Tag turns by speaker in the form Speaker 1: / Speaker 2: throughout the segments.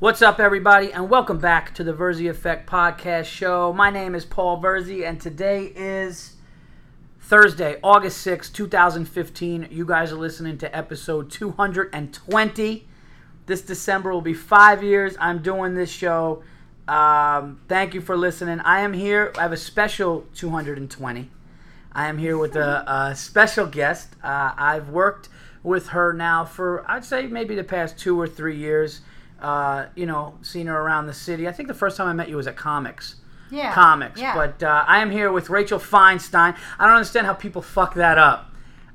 Speaker 1: What's up, everybody, and welcome back to the Verzi Effect podcast show. My name is Paul Verzi, and today is Thursday, August sixth, 2015. You guys are listening to episode 220. This December will be five years I'm doing this show. Um, thank you for listening. I am here. I have a special 220. I am here with a, a special guest. Uh, I've worked with her now for, I'd say, maybe the past two or three years. Uh, you know, seen her around the city. I think the first time I met you was at comics.
Speaker 2: Yeah.
Speaker 1: Comics.
Speaker 2: Yeah.
Speaker 1: But uh, I am here with Rachel Feinstein. I don't understand how people fuck that up.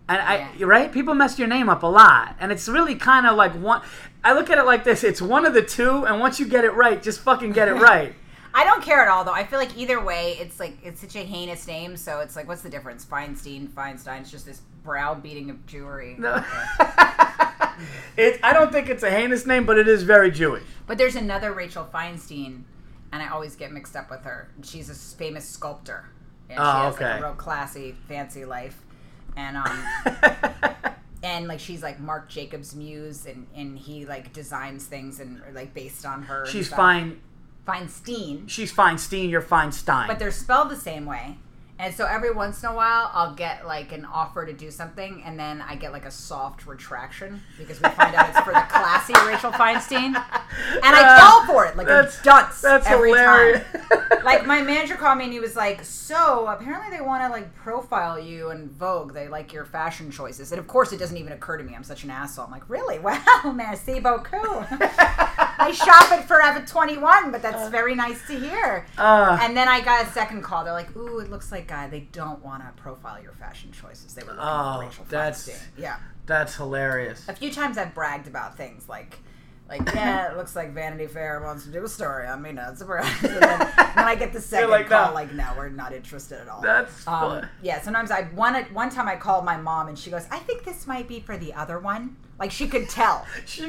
Speaker 1: And I,
Speaker 2: Yeah.
Speaker 1: right? People mess your name up a lot. And it's really kind of like one. I look at it like this it's one of the two, and once you get it right, just fucking get it right.
Speaker 2: I don't care at all though. I feel like either way, it's like it's such a heinous name. So it's like, what's the difference? Feinstein, Feinstein. It's just this browbeating of Jewry.
Speaker 1: No. it, I don't think it's a heinous name, but it is very Jewish.
Speaker 2: But there's another Rachel Feinstein, and I always get mixed up with her. She's a famous sculptor. And
Speaker 1: Oh,
Speaker 2: she has
Speaker 1: okay.
Speaker 2: like a real classy, fancy life. And um and like she's like Marc Jacobs' muse and, and he like designs things and like based on her.
Speaker 1: She's fine.
Speaker 2: Feinstein.
Speaker 1: She's Feinstein. You're Feinstein.
Speaker 2: but they're spelled the same way. And so every once in a while, I'll get like an offer to do something, and then I get like a soft retraction because we find out it's for the classy Rachel Feinstein, and I
Speaker 1: Uh,
Speaker 2: fall for it like a dunce
Speaker 1: that's
Speaker 2: every
Speaker 1: hilarious.
Speaker 2: time. Like my manager called me and he was like, "So apparently they want to like profile you in Vogue. They like your fashion choices." And of course, it doesn't even occur to me. I'm such an asshole. I'm like, "Really? Wow, merci beaucoup." I shop at Forever 21, but that's very nice to hear.
Speaker 1: Uh,
Speaker 2: And then I got a second call. They're like, "Ooh, it looks like uh, they don't want to profile your fashion choices. They were looking
Speaker 1: Oh,
Speaker 2: for Rachel
Speaker 1: that's-
Speaker 2: Feinstein." Yeah.
Speaker 1: that's hilarious.
Speaker 2: A few times I've bragged about things like, like yeah, it looks like Vanity Fair wants to do a story on me. No, it's a brag. and then, then I get the second
Speaker 1: like,
Speaker 2: call,
Speaker 1: no.
Speaker 2: like, "No, we're not interested at all."
Speaker 1: That's
Speaker 2: Um,
Speaker 1: fun.
Speaker 2: yeah, sometimes I one one time I called my mom and she goes, "I think this might be for the other one." Like she could tell.
Speaker 1: She,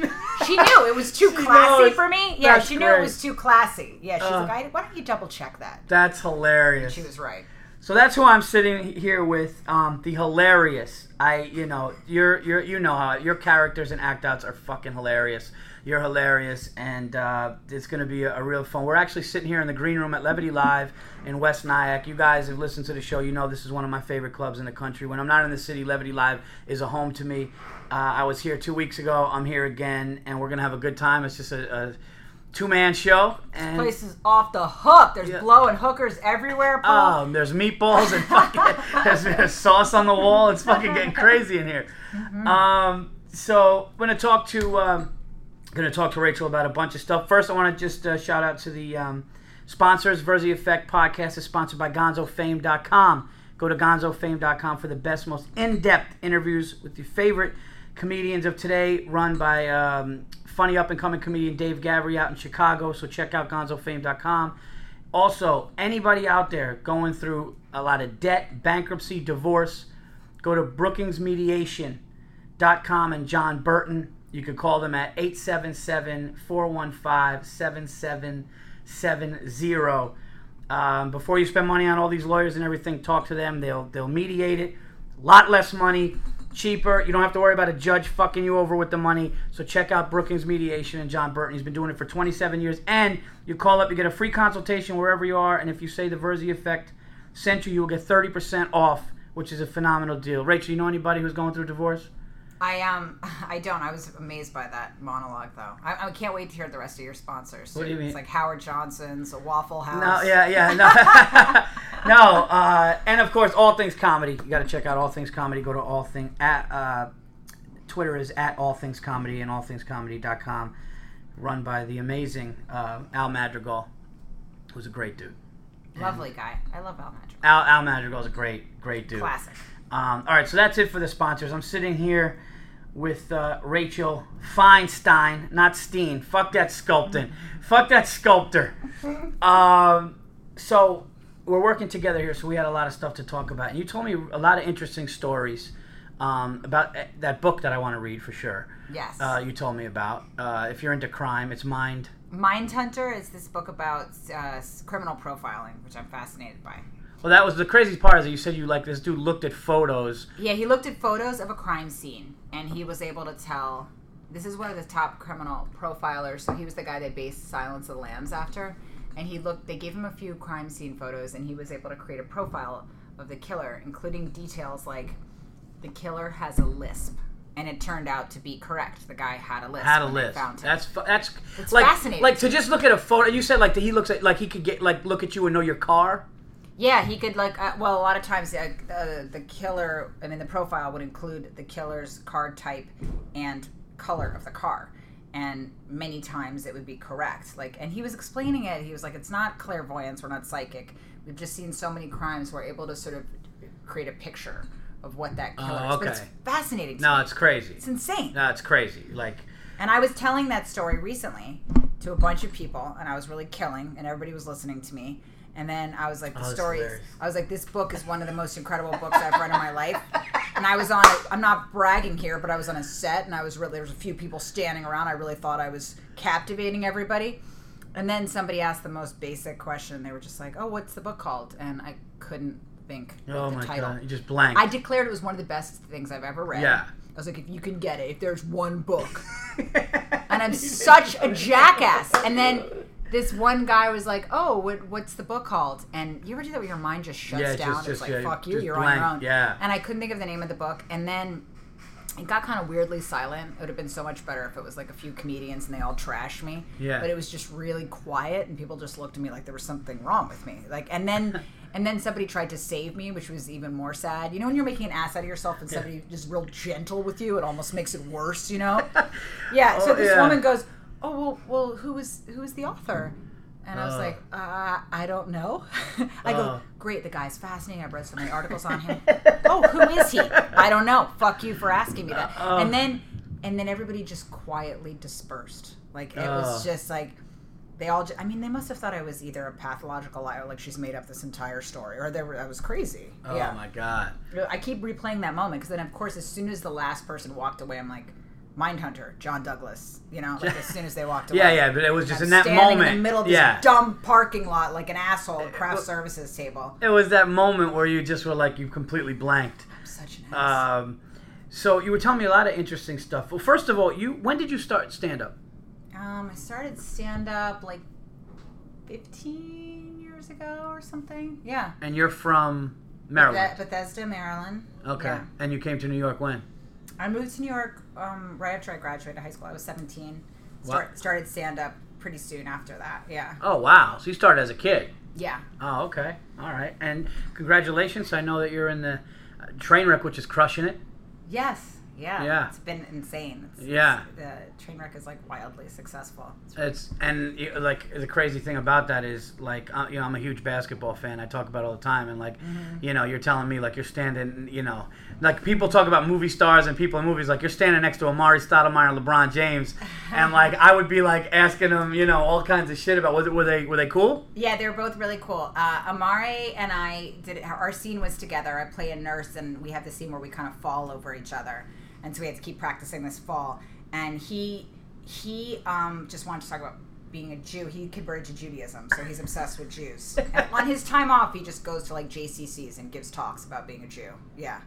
Speaker 2: She knew it was too classy
Speaker 1: knows.
Speaker 2: for me. Yeah,
Speaker 1: That's
Speaker 2: she knew
Speaker 1: great.
Speaker 2: it was too classy. Yeah, she's
Speaker 1: Uh.
Speaker 2: like, I, "Why don't you double check that?"
Speaker 1: That's hilarious.
Speaker 2: She was right.
Speaker 1: So that's who I'm sitting here with. Um, the hilarious. I, you know, you're, you're, you know how your characters and act outs are fucking hilarious. You're hilarious, and uh, it's going to be a, a real fun. We're actually sitting here in the green room at Levity Live in West Nyack. You guys have listened to the show. You know this is one of my favorite clubs in the country. When I'm not in the city, Levity Live is a home to me. Uh, I was here two weeks ago. I'm here again, and we're going to have a good time. It's just a, a two man show. And
Speaker 2: Place is off the hook. There's
Speaker 1: Yeah.
Speaker 2: blowing hookers everywhere, Paul.
Speaker 1: Oh, there's meatballs and fucking there's, there's sauce on the wall. It's fucking getting crazy in here. Um, so I'm gonna talk to um, gonna talk to Rachel about a bunch of stuff. First, I want to just uh, shout out to the um, sponsors. Verzi Effect podcast is sponsored by GonzoFame.com. Go to GonzoFame.com for the best, most in-depth interviews with your favorite comedians of today, run by um, funny up-and-coming comedian Dave Gavry out in Chicago. So check out GonzoFame.com. Also, anybody out there going through a lot of debt, bankruptcy, divorce, go to brookingsmediation.com and John Burton. You could call them at 877-415-7770. Um, before you spend money on all these lawyers and everything, talk to them. They'll they'll mediate it. A lot less money, cheaper. You don't have to worry about a judge fucking you over with the money. So check out Brookings Mediation and John Burton. He's been doing it for 27 years. And you call up, you get a free consultation wherever you are. And if you say the Verzi Effect sent you, you will get 30% off, which is a phenomenal deal. Rachel, you know anybody who's going through a divorce?
Speaker 2: I um, I don't. I was amazed by that monologue, though. I, I can't wait to hear the rest of your sponsors.
Speaker 1: What do you mean?
Speaker 2: It's like Howard Johnson's, a Waffle House.
Speaker 1: No, yeah, yeah, no, no, uh, and of course, all things comedy. You got to check out all things comedy. Go to all thing at uh, Twitter is at all things comedy and allthingscomedy.com, run by the amazing uh, Al Madrigal, who's a great dude.
Speaker 2: Lovely guy. I love Al Madrigal.
Speaker 1: Al Al Madrigal's a great, great dude.
Speaker 2: Classic.
Speaker 1: Um, all right, so that's it for the sponsors. I'm sitting here with uh, Rachel Feinstein, not Steen. Fuck that sculpting. Fuck that sculptor. Um, so we're working together here, so we had a lot of stuff to talk about. And you told me a lot of interesting stories um, about eh, that book that I want to read for sure.
Speaker 2: Yes.
Speaker 1: Uh, you told me about. Uh, if you're into crime, it's Mind.
Speaker 2: Mindhunter is this book about uh, criminal profiling, which I'm fascinated by.
Speaker 1: Well, that was the crazy part. Is that you said you like this dude looked at photos.
Speaker 2: Yeah, he looked at photos of a crime scene and he was able to tell this is one of the top criminal profilers. So he was the guy they based Silence of the Lambs after, and he looked. They gave him a few crime scene photos, and he was able to create a profile of the killer, including details like the killer has a lisp. And it turned out to be correct. The guy had a lisp.
Speaker 1: Had a list. That's fu- that's
Speaker 2: It's
Speaker 1: like
Speaker 2: fascinating.
Speaker 1: like to just look at a photo. You said like that he looks at like he could get like look at you and know your car.
Speaker 2: Yeah, he could like. Uh, well, a lot of times uh, uh, the killer. I mean, the profile would include the killer's card type and color of the car, and many times it would be correct. Like, and he was explaining it. He was like, "It's not clairvoyance. We're not psychic. We've just seen so many crimes. We're able to sort of create a picture of what that killer
Speaker 1: Oh,
Speaker 2: is." But it's
Speaker 1: okay.
Speaker 2: fascinating.
Speaker 1: No,
Speaker 2: me.
Speaker 1: it's crazy.
Speaker 2: it's insane.
Speaker 1: No, it's crazy. Like
Speaker 2: And I was telling that story recently to a bunch of people, and I was really killing, and everybody was listening to me. And then I was like, the
Speaker 1: Oh, hilarious.
Speaker 2: I was like, this book is one of the most incredible books I've read in my life. And I was on. A, I'm not bragging here, but I was on a set, and I was really there was a few people standing around. I really thought I was captivating everybody. And then somebody asked the most basic question. They were just like, "Oh, what's the book called?" And I couldn't think of
Speaker 1: oh
Speaker 2: the
Speaker 1: my
Speaker 2: title.
Speaker 1: god, you just blank.
Speaker 2: I declared it was one of the best things I've ever read.
Speaker 1: Yeah.
Speaker 2: I was like, if you can get it, if there's one book. and I'm such a jackass. And then this one guy was like, "Oh, what, what's the book called?" And you ever do that where your mind just shuts
Speaker 1: Yeah,
Speaker 2: down?
Speaker 1: just-
Speaker 2: it's
Speaker 1: just,
Speaker 2: like,
Speaker 1: yeah,
Speaker 2: "Fuck you, you're on your own."
Speaker 1: yeah.
Speaker 2: And I couldn't think of the name of the book. And then it got kind of weirdly silent. It would have been so much better if it was like a few comedians and they all trashed me.
Speaker 1: Yeah.
Speaker 2: But it was just really quiet, and people just looked at me like there was something wrong with me. Like, and then. And then somebody tried to save me, which was even more sad. You know, when you're making an ass out of yourself and somebody is real gentle with you, it almost makes it worse. You know? Yeah. So
Speaker 1: Oh,
Speaker 2: this
Speaker 1: yeah.
Speaker 2: woman goes, "Oh well, well, who was who was the author?" And I was
Speaker 1: Oh.
Speaker 2: like, uh, "I don't know." I go,
Speaker 1: Oh.
Speaker 2: "Great, the guy's fascinating. I've read so many articles on him." oh, who is he? I don't know. Fuck you for asking me that.
Speaker 1: Oh.
Speaker 2: And then, and then everybody just quietly dispersed. Like it was just like. They all, ju- I mean, they must have thought I was either a pathological liar, like she's made up this entire story, or they were, I was crazy.
Speaker 1: oh
Speaker 2: yeah.
Speaker 1: my god.
Speaker 2: I keep replaying that moment because then, of course, as soon as the last person walked away, I'm like, Mindhunter, John Douglas. You know, like as soon as they walked away.
Speaker 1: Yeah, yeah, but it was just
Speaker 2: I'm
Speaker 1: in that moment.
Speaker 2: in the middle of this
Speaker 1: yeah.
Speaker 2: dumb parking lot, like an asshole at craft
Speaker 1: well-
Speaker 2: services table.
Speaker 1: It was that moment where you just were like you completely blanked.
Speaker 2: I'm such an ass.
Speaker 1: Um, so you were telling me a lot of interesting stuff. Well, first of all, you when did you start stand up?
Speaker 2: um, I started stand up like 15 years ago or something. Yeah.
Speaker 1: And you're from Maryland.
Speaker 2: Bethe- Bethesda, Maryland.
Speaker 1: Okay.
Speaker 2: Yeah.
Speaker 1: And you came to New York when?
Speaker 2: I moved to New York um, right after I graduated high school. I was 17. Start,
Speaker 1: Wow.
Speaker 2: started stand up pretty soon after that. Yeah.
Speaker 1: Oh wow! So you started as a kid.
Speaker 2: Yeah.
Speaker 1: Oh okay. All right. And congratulations! I know that you're in the Trainwreck, which is crushing it.
Speaker 2: Yes. Yeah.
Speaker 1: Yeah.
Speaker 2: It's been insane. It's,
Speaker 1: Yeah.
Speaker 2: The Trainwreck is like wildly successful. It's
Speaker 1: It's and you- like the crazy thing about that is like uh, you know I'm a huge basketball fan. I talk about it all the time, and like you know you're telling me like you're standing you know like people talk about movie stars and people in movies like you're standing next to Amar'e Stoudemire and LeBron James, and like I would be like asking them you know all kinds of shit about it were they were they cool?
Speaker 2: Yeah, they were both really cool. Uh, Amar'e and I did our scene was together. I play a nurse, and we have the scene where we kind of fall over each other, and so we had to keep practicing this fall. And he he um, just wanted to talk about being a Jew. He converted to Judaism, so he's obsessed with Jews. And on his time off, he just goes to like JCCs and gives talks about being a Jew. Yeah.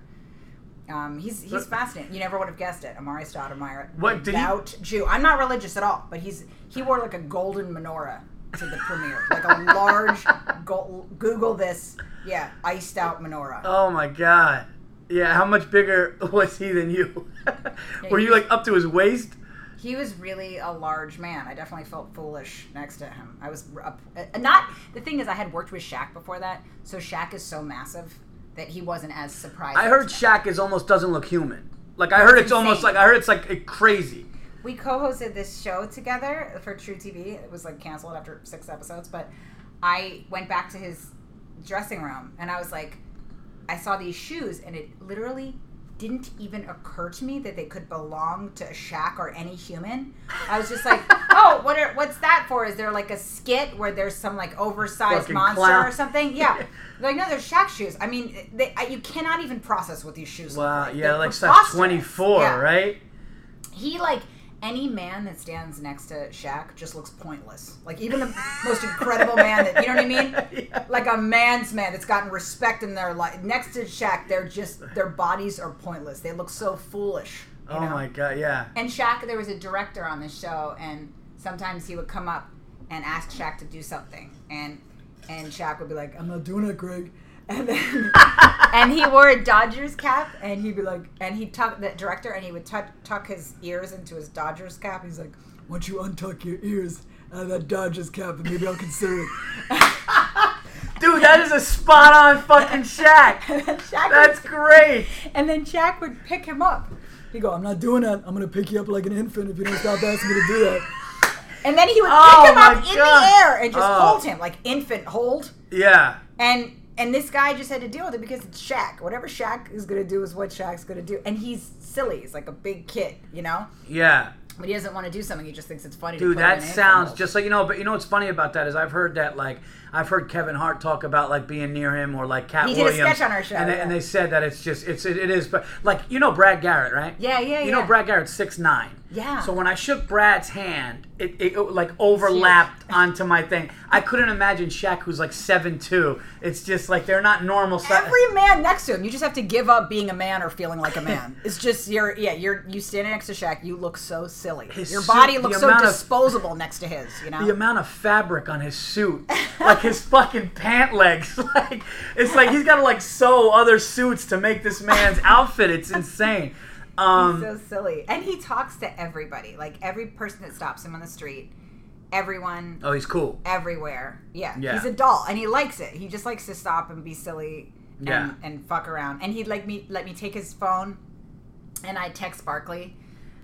Speaker 2: Um, he's he's fascinating. You never would have guessed it. Amar'e Stoudemire,
Speaker 1: What, did he-
Speaker 2: devout Jew. I'm not religious at all, but he's he wore like a golden menorah to the premiere, like a large. Go, Google this. Yeah, iced out menorah.
Speaker 1: Oh my god! Yeah, how much bigger was he than you? were you like up to his waist?
Speaker 2: He was really a large man. I definitely felt foolish next to him. I was up, uh, not. The thing is, I had worked with Shaq before that, so Shaq is so massive that he wasn't as surprised.
Speaker 1: I heard Shaq is almost doesn't look human. Like I heard it's almost like I heard it's like crazy.
Speaker 2: we co-hosted this show together for truTV. It was like canceled after six episodes, but I went back to his dressing room and I was like, I saw these shoes, and it literally didn't even occur to me that they could belong to a Shaq or any human. I was just like, oh, what are what's that for? Is there like a skit where there's some like oversized
Speaker 1: Fucking
Speaker 2: monster
Speaker 1: clown.
Speaker 2: or something? Yeah. Like no, they're Shaq shoes. I mean, they, I, you cannot even process what these shoes look
Speaker 1: Wow,
Speaker 2: like.
Speaker 1: yeah,
Speaker 2: They're
Speaker 1: like size twenty four,
Speaker 2: Yeah
Speaker 1: right?
Speaker 2: he like any man that stands next to Shaq just looks pointless. Like even the most incredible man that you know what I mean?
Speaker 1: Yeah.
Speaker 2: Like a man's man that's gotten respect in their life. Next to Shaq, they're just their bodies are pointless. They look so foolish.
Speaker 1: Oh
Speaker 2: know?
Speaker 1: my god, yeah.
Speaker 2: And Shaq, there was a director on the show, and sometimes he would come up and ask Shaq to do something, and and Shaq would be like, "I'm not doing it, Greg," and then and he wore a Dodgers cap, and he'd be like, and he'd tuck the director, and he would tuck tuck his ears into his Dodgers cap. He's like, once you untuck your ears out of that Dodgers cap, and maybe I'll consider it."
Speaker 1: Dude, that is a spot on fucking Shaq.
Speaker 2: Shaq
Speaker 1: That's
Speaker 2: would,
Speaker 1: great.
Speaker 2: and then Shaq would pick him up. He'd go, "I'm not doing that. I'm gonna pick you up like an infant if you don't stop asking me to do that." And then he would
Speaker 1: Oh
Speaker 2: pick him up in the air and just
Speaker 1: Oh.
Speaker 2: hold him like infant hold.
Speaker 1: Yeah.
Speaker 2: And and this guy just had to deal with it because it's Shaq. Whatever Shaq is gonna do is what Shaq's gonna do. And he's silly. He's like a big kid, you know.
Speaker 1: Yeah.
Speaker 2: But he doesn't want to do something. He just thinks it's funny.
Speaker 1: Dude,
Speaker 2: to put him
Speaker 1: that sounds just like you know. But you know what's funny about that is I've heard that like I've heard Kevin Hart talk about like being near him or like Cat
Speaker 2: He did a sketch on our show,
Speaker 1: and they,
Speaker 2: yeah.
Speaker 1: and they said that it's just it's it, it is. But like you know Brad Garrett, right?
Speaker 2: Yeah, yeah,
Speaker 1: You know. Brad Garrett's six nine.
Speaker 2: Yeah.
Speaker 1: So when I shook Brad's hand, it, it, like overlapped onto my thing. I couldn't imagine Shaq, who's like seven two. It's just like they're not normal. si-
Speaker 2: Every man next to him, you just have to give up being a man or feeling like a man. It's just you're yeah you're you standing next to Shaq, you look so silly.
Speaker 1: His
Speaker 2: Your body
Speaker 1: the
Speaker 2: looks so
Speaker 1: amount of-
Speaker 2: disposable next to his. You know.
Speaker 1: the amount of fabric on his suit, like his fucking pant legs, like it's like he's got to like sew other suits to make this man's outfit. It's insane. Um,
Speaker 2: so silly. And he talks to everybody, like every person that stops him on the street, everyone,
Speaker 1: oh, he's cool.
Speaker 2: everywhere. Yeah,
Speaker 1: Yeah.
Speaker 2: he's a doll, and he likes it. He just likes to stop and be silly, and,
Speaker 1: Yeah.
Speaker 2: and fuck around. And he'd like me let me take his phone, and I text Barkley,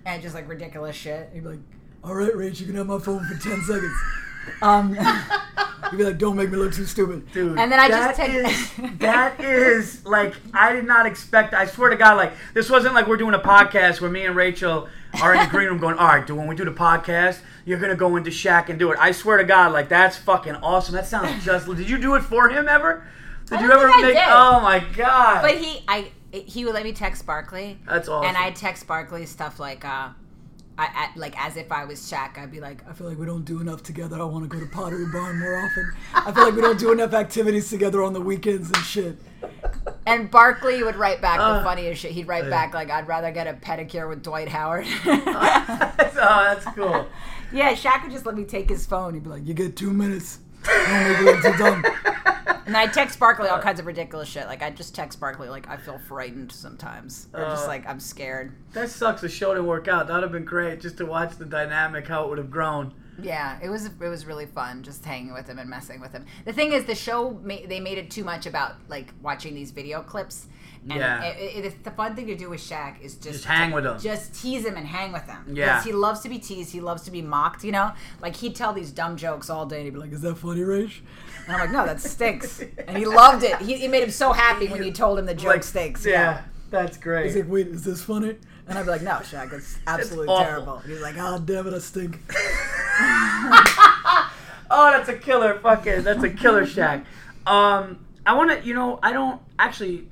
Speaker 2: and just like ridiculous shit. He'd be like, "All right, Rach, you can have my phone for ten seconds." Um, he'd be like, "Don't make me look too stupid."
Speaker 1: Dude,
Speaker 2: And then I just
Speaker 1: that
Speaker 2: take-
Speaker 1: is- that is like I did not expect. I swear to God, like this wasn't like we're doing a podcast where me and Rachel are in the green room going, "All right, dude, when we do the podcast, you're gonna go into Shaq and do it." I swear to God, like that's fucking awesome. That sounds just. Did you do it for him ever? Did
Speaker 2: I
Speaker 1: you
Speaker 2: don't
Speaker 1: ever
Speaker 2: think I
Speaker 1: make?
Speaker 2: did.
Speaker 1: Oh my God,
Speaker 2: But he, I, he would let me text Barkley.
Speaker 1: that's awesome.
Speaker 2: And I text Barkley stuff like, uh, I, I like as if I was Shaq. I'd be like, I feel like we don't do enough together. I want to go to Pottery Barn more often. I feel like we don't do enough activities together on the weekends and shit. And Barkley would write back
Speaker 1: Uh,
Speaker 2: the funniest shit. He'd write
Speaker 1: yeah.
Speaker 2: back like, "I'd rather get a pedicure with Dwight Howard."
Speaker 1: oh, that's cool.
Speaker 2: yeah, Shaq would just let me take his phone. He'd be like, "You get two minutes. Don't make it until done." And I text Barkley all kinds of ridiculous shit. Like I just text Barkley like I feel frightened sometimes, or just
Speaker 1: Uh,
Speaker 2: like I'm scared.
Speaker 1: That sucks. The show didn't work out. That'd have been great just to watch the dynamic, how it would have grown.
Speaker 2: Yeah, it was it was really fun just hanging with him and messing with him. The thing is, the show ma- they made it too much about like watching these video clips. And
Speaker 1: Yeah.
Speaker 2: it, it, the fun thing to do with Shaq is just
Speaker 1: Just hang with him.
Speaker 2: just tease him and hang with him.
Speaker 1: Yeah.
Speaker 2: he loves to be teased. He loves to be mocked. You know, like he'd tell these dumb jokes all day. and He'd be like, "Is that funny, Rach?" And I'm like, "No, that stinks." and he loved it. He, it made him so happy when you told him the joke
Speaker 1: Like,
Speaker 2: stinks.
Speaker 1: Yeah, that's great.
Speaker 2: He's like, wait, is this funny? And I'd be like, no, Shaq, it's absolutely terrible. And he's like, oh, damn it, I stink.
Speaker 1: Oh, that's a killer fucking. That's a killer Shaq. Um, I want to. You know, I don't actually.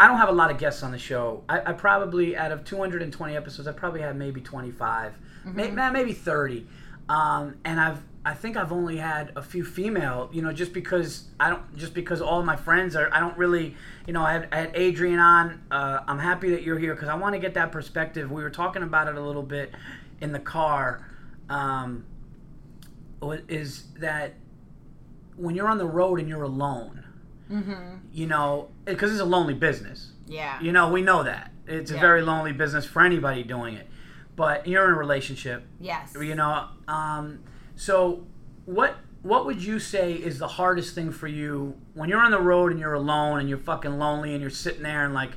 Speaker 1: I don't have a lot of guests on the show. I, I probably out of 220 episodes, I probably had maybe 25, may, maybe 30. Um, and I've. I think I've only had a few female, you know, just because I don't, just because all my friends are, I don't really, you know, I had, I had Adrian on. Uh, I'm happy that you're here because I want to get that perspective. We were talking about it a little bit in the car. Um, is that when you're on the road and you're alone,
Speaker 2: Mm-hmm.
Speaker 1: you know, because it's a lonely business.
Speaker 2: Yeah.
Speaker 1: You know, we know that it's a very lonely business for anybody doing it. But you're in a relationship,
Speaker 2: Yes.
Speaker 1: you know. Um, so, what what would you say is the hardest thing for you when you're on the road and you're alone and you're fucking lonely and you're sitting there and like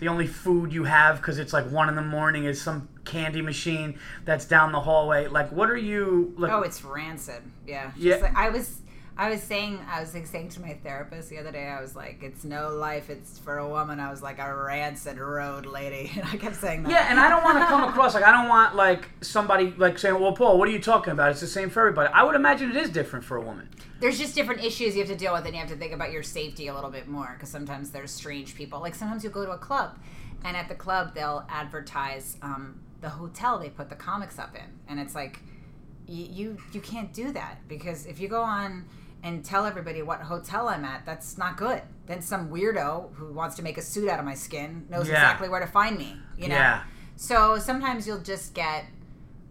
Speaker 1: the only food you have because it's like one in the morning is some candy machine that's down the hallway. Like, what are you like?
Speaker 2: Oh, it's rancid. Yeah.
Speaker 1: Yeah.
Speaker 2: like- I was, I was saying, I was like saying to my therapist the other day, I was like, it's no life. It's for a woman. I was like a rancid road lady, and I kept saying that.
Speaker 1: Yeah, and I don't want to come across like I don't want like somebody like saying, "Well, Paul, what are you talking about?" It's the same for everybody. I would imagine it is different for a woman.
Speaker 2: There's just different issues you have to deal with, and you have to think about your safety a little bit more because sometimes there's strange people. Like sometimes you go to a club, and at the club they'll advertise um, the hotel they put the comics up in, and it's like you, you you can't do that because if you go on and tell everybody what hotel I'm at, that's not good. Then some weirdo who wants to make a suit out of my skin knows
Speaker 1: Yeah.
Speaker 2: exactly where to find me. You know.
Speaker 1: Yeah.
Speaker 2: So sometimes you'll just get,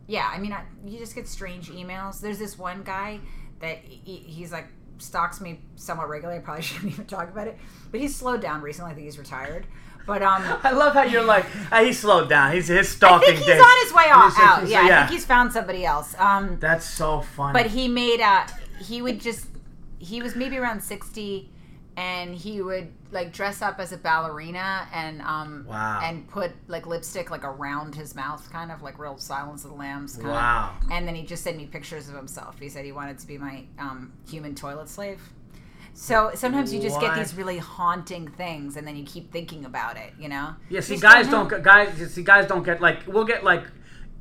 Speaker 2: yeah. I mean, I, you just get strange emails. There's this one guy that he, he's like stalks me somewhat regularly. I probably shouldn't even talk about it, but he's slowed down recently. I think he's retired. But um,
Speaker 1: I love how you're like, ah, he slowed down. He's his stalking
Speaker 2: I think he's
Speaker 1: days.
Speaker 2: on his way out.
Speaker 1: He's-
Speaker 2: out.
Speaker 1: he's-
Speaker 2: Yeah, I think he's found somebody else. Um,
Speaker 1: That's so funny.
Speaker 2: but he made a he would just he was maybe around 60 and he would like dress up as a ballerina and um
Speaker 1: Wow.
Speaker 2: and put like lipstick like around his mouth kind of like real silence of the lambs kind
Speaker 1: Wow.
Speaker 2: of and then he just sent me pictures of himself he said he wanted to be my um human toilet slave so sometimes you just get these really haunting things and then you keep thinking about it you know
Speaker 1: Yeah, see,
Speaker 2: You
Speaker 1: guys don't get guys. See, guys don't get like we'll get like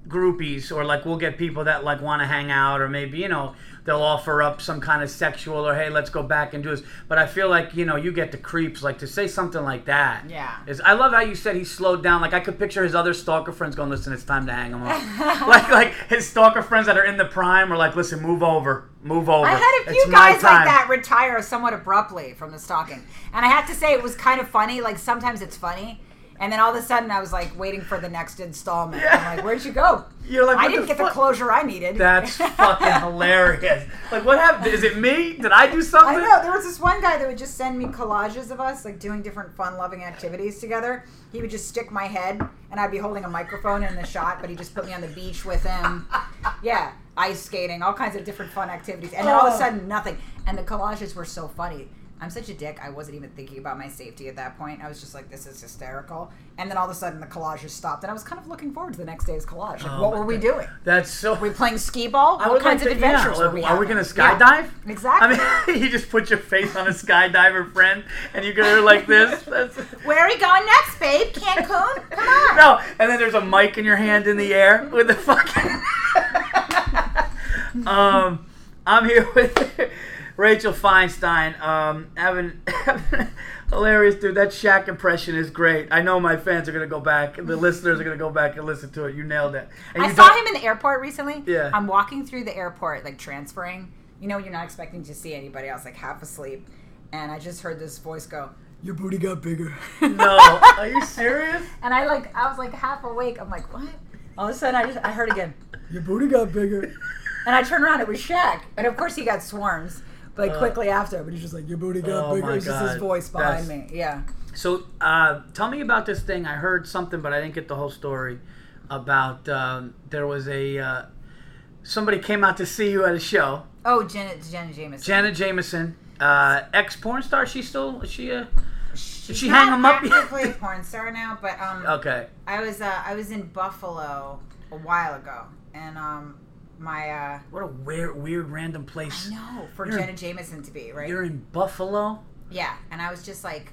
Speaker 1: groupies or like we'll get people that like want to hang out or maybe you know they'll offer up some kind of sexual or hey let's go back and do this. But I feel like you know you get the creeps like to say something like that.
Speaker 2: Yeah.
Speaker 1: Is I love how you said he slowed down. Like I could picture his other stalker friends going, listen, it's time to hang him up. like like his stalker friends that are in the prime are like, listen, move over, move over.
Speaker 2: I had a few
Speaker 1: It's
Speaker 2: guys like that retire somewhat abruptly from the stalking. And I have to say, it was kind of funny. Like, sometimes it's funny. And then all of a sudden, I was like waiting for the next installment.
Speaker 1: Yeah.
Speaker 2: I'm like, where'd you go?
Speaker 1: You're like,
Speaker 2: I didn't
Speaker 1: the
Speaker 2: get
Speaker 1: fuck?"
Speaker 2: the closure I needed.
Speaker 1: That's fucking hilarious. Like, what happened? Is it me? Did I do something?
Speaker 2: I know. There was this one guy that would just send me collages of us, like doing different fun loving activities together. He would just stick my head, and I'd be holding a microphone in the shot, but he just put me on the beach with him. Yeah, ice skating, all kinds of different fun activities. And then all of a
Speaker 1: Oh.
Speaker 2: sudden, nothing. And the collages were so funny. I'm such a dick. I wasn't even thinking about my safety at that point. I was just like, this is hysterical. And then all of a sudden, the collages stopped. And I was kind of looking forward to the next day's collage. Like,
Speaker 1: Oh
Speaker 2: what were we
Speaker 1: God.
Speaker 2: doing?
Speaker 1: That's so.
Speaker 2: Were we playing skee ball?
Speaker 1: I
Speaker 2: What kinds
Speaker 1: like
Speaker 2: of
Speaker 1: to- yeah,
Speaker 2: adventures were we
Speaker 1: Are we gonna
Speaker 2: Yeah.
Speaker 1: skydive?
Speaker 2: Exactly.
Speaker 1: I mean, you just put your face on a skydiver friend, and you go like this. That's,
Speaker 2: Where are we going next, babe? Cancun? Come on.
Speaker 1: no, and then there's a mic in your hand in the air with the fucking. um, I'm here with Rachel Feinstein. Um, having, hilarious dude. That Shaq impression is great. I know my fans are gonna go back. The listeners are gonna go back and listen to it. You nailed it. And
Speaker 2: I
Speaker 1: you
Speaker 2: saw him in the airport recently.
Speaker 1: Yeah.
Speaker 2: I'm walking through the airport, like transferring. You know, you're not expecting to see anybody. I was like half asleep, and I just heard this voice go, "Your booty got bigger."
Speaker 1: No, are you serious?
Speaker 2: And I like, I was like half awake. I'm like, what? All of a sudden, I just, I heard again, "Your booty got bigger," and I turned around. It was Shaq, and of course he got swarms. Like,
Speaker 1: Uh,
Speaker 2: quickly after, but he's just like, "Your booty got
Speaker 1: Oh
Speaker 2: bigger." It's just his voice behind
Speaker 1: That's-
Speaker 2: me. Yeah.
Speaker 1: So, uh, tell me about this thing. I heard something, but I didn't get the whole story. About um, there was a uh, somebody came out to see you at a show.
Speaker 2: Oh, Janet, Jenna Jameson.
Speaker 1: Jenna Jameson, uh, ex porn star. She still is she? Uh,
Speaker 2: She's
Speaker 1: she hang 'em up
Speaker 2: actively a porn star now, but um,
Speaker 1: okay.
Speaker 2: I was uh, I was in Buffalo a while ago, and um, my uh,
Speaker 1: What a weird, weird, random place.
Speaker 2: no for
Speaker 1: You're-
Speaker 2: Jenna Jameson to be right.
Speaker 1: You're in Buffalo.
Speaker 2: Yeah, and I was just like,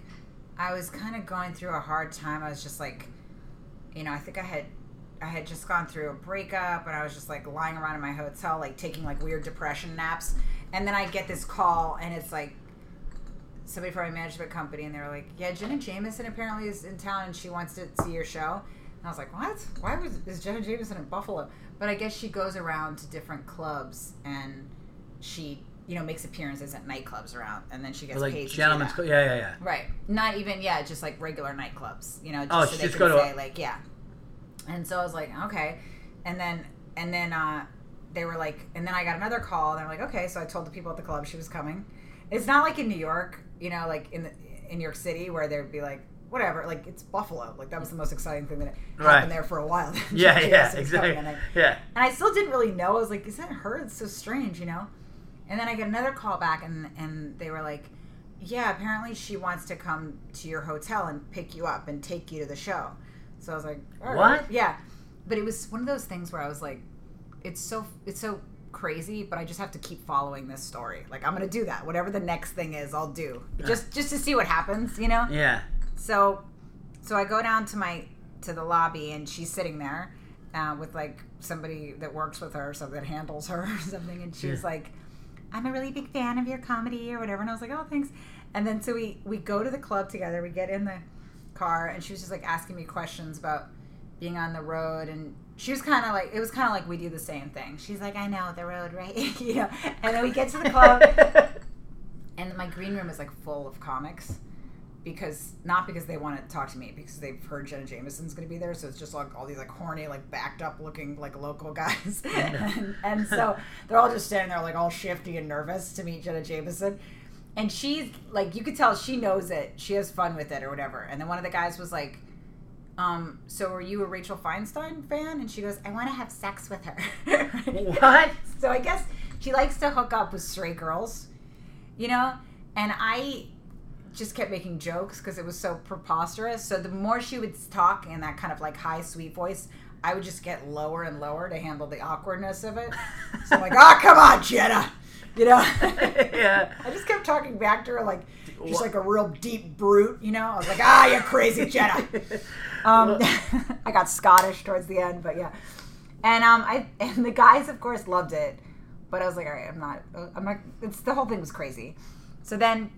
Speaker 2: I was kind of going through a hard time. I was just like, you know, I think I had, I had just gone through a breakup, and I was just like lying around in my hotel, like taking like weird depression naps, and then I get this call, and it's like. Somebody from my management company, and they were like, "Yeah, Jenna Jameson apparently is in town, and she wants to see your show." And I was like, "What? Why was is Jenna Jameson in Buffalo?" But I guess she goes around to different clubs, and she, you know, makes appearances at nightclubs around, and then she gets
Speaker 1: like
Speaker 2: paid.
Speaker 1: gentlemen's. Co- yeah, yeah, yeah.
Speaker 2: Right. Not even yeah, just like regular nightclubs. You know, just
Speaker 1: Oh,
Speaker 2: so
Speaker 1: she
Speaker 2: they
Speaker 1: just
Speaker 2: can
Speaker 1: go to
Speaker 2: say
Speaker 1: a-
Speaker 2: like yeah. And so I was like, okay. And then and then uh they were like and then I got another call and they're like, okay, so I told the people at the club she was coming. It's not like in New York, you know, like in the, in New York City where there'd be like whatever, like it's Buffalo. Like that was the most exciting thing that happened
Speaker 1: Right.
Speaker 2: there for a while.
Speaker 1: Yeah, yeah,
Speaker 2: coming,
Speaker 1: exactly.
Speaker 2: and I-
Speaker 1: Yeah.
Speaker 2: and I still didn't really know. I was like, is that her? It's so strange, you know? And then I get another call back, and, and they were like, yeah, apparently she wants to come to your hotel and pick you up and take you to the show. So I was like, All right.
Speaker 1: What?
Speaker 2: Yeah. But it was one of those things where I was like, it's so, it's so crazy, but I just have to keep following this story. Like, I'm going to do that. Whatever the next thing is, I'll do. Just, just to see what happens, you know?
Speaker 1: Yeah.
Speaker 2: So, so I go down to my to the lobby, and she's sitting there uh, with like somebody that works with her so that handles her or something, and she was
Speaker 1: Yeah.
Speaker 2: like, "I'm a really big fan of your comedy or whatever," and I was like, "Oh, thanks." And then so we we go to the club together. We get in the car, and she was just like asking me questions about being on the road and. She was kind of like it was kind of like we do the same thing. She's like, I know the road, right? you know. And then we get to the club, and my green room is like full of comics because not because they want to talk to me because they've heard Jenna Jameson's going to be there, so it's just like all these like horny, like backed up looking like local guys, and, and so they're all just standing there like all shifty and nervous to meet Jenna Jameson. And she's like, you could tell she knows it. She has fun with it or whatever. And then one of the guys was like, um, so are you a Rachel Feinstein fan? And she goes, I want to have sex with her.
Speaker 1: What?
Speaker 2: So I guess she likes to hook up with straight girls, you know? And I just kept making jokes because it was so preposterous. So the more she would talk in that kind of like high, sweet voice, I would just get lower and lower to handle the awkwardness of it. So I'm like, oh, come on, Jenna. You know?
Speaker 1: yeah.
Speaker 2: I just kept talking back to her like she's like a real deep brute, you know? I was like, ah, you crazy Jenna. Um, I got Scottish towards the end, but yeah. And um, I and the guys, of course, loved it, but I was like, all right, I'm not, I'm not. It's the whole thing was crazy. So then,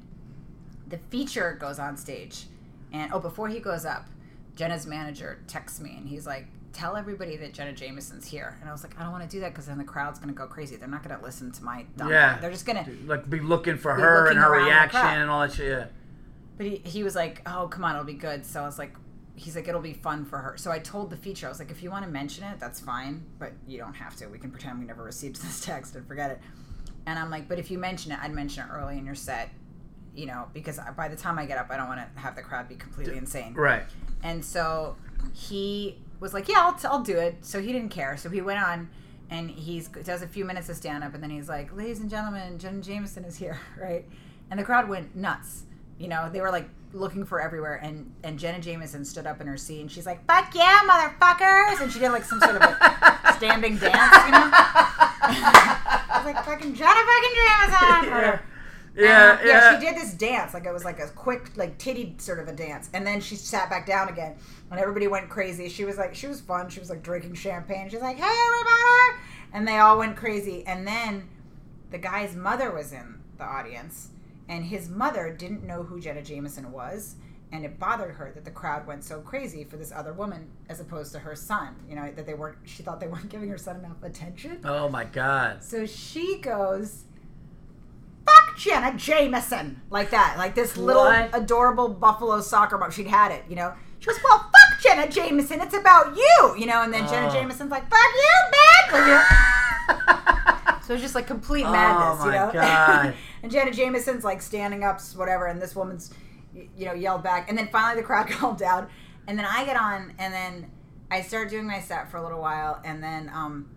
Speaker 2: the feature goes on stage, and oh, before he goes up, Jenna's manager texts me, and he's like, tell everybody that Jenna Jameson's here. And I was like, I don't want to do that because then the crowd's going to go crazy. They're not going to listen to my dumb.
Speaker 1: Yeah.
Speaker 2: They're just going to.
Speaker 1: Like be looking for
Speaker 2: Be
Speaker 1: her
Speaker 2: looking
Speaker 1: and her reaction and all that shit. Yeah.
Speaker 2: But he, he was like, oh, come on, it'll be good. So I was like, he's like, it'll be fun for her. So I told the feature, I was like, if you want to mention it, that's fine, but you don't have to. We can pretend we never received this text and forget it. And I'm like, but if you mention it, I'd mention it early in your set, you know, because by the time I get up, I don't want to have the crowd be completely insane.
Speaker 1: Right.
Speaker 2: And so he was like, "Yeah, I'll, t- I'll do it." So he didn't care. So he went on, and he does a few minutes of stand up, and then he's like, "Ladies and gentlemen, Jen Jameson is here," right? And the crowd went nuts. You know, they were like looking for everywhere, and and Jenna Jameson stood up in her seat, and she's like, "Fuck yeah, motherfuckers!" And she did like some sort of a standing dance, you know. I was like, "Fucking Jenna fucking Jameson!" Whatever.
Speaker 1: Yeah,
Speaker 2: Um,
Speaker 1: yeah.
Speaker 2: She did this dance, like it was like a quick, like titty sort of a dance, and then she sat back down again, and everybody went crazy. She was like, she was fun. She was like drinking champagne. She's like, "Hey, everybody!" And they all went crazy. And then the guy's mother was in the audience, and his mother didn't know who Jenna Jameson was, and it bothered her that the crowd went so crazy for this other woman as opposed to her son. You know that they weren't. She thought they weren't giving her son enough attention.
Speaker 1: Oh my god.
Speaker 2: So she goes, "Fuck Jenna Jameson," like that, like this little
Speaker 1: What?
Speaker 2: adorable Buffalo soccer mom. She'd had it, you know. She goes, "Well, fuck Jenna Jameson. It's about you," you know. And then Jenna
Speaker 1: Oh.
Speaker 2: Jameson's like, "Fuck you, bitch." Like, you know? So it's just like complete
Speaker 1: Oh,
Speaker 2: madness, you know.
Speaker 1: God.
Speaker 2: and Jenna Jameson's like standing up, whatever, and this woman's, you know, yelled back, and then finally the crowd calmed down, and then I get on, and then I start doing my set for a little while, and then um,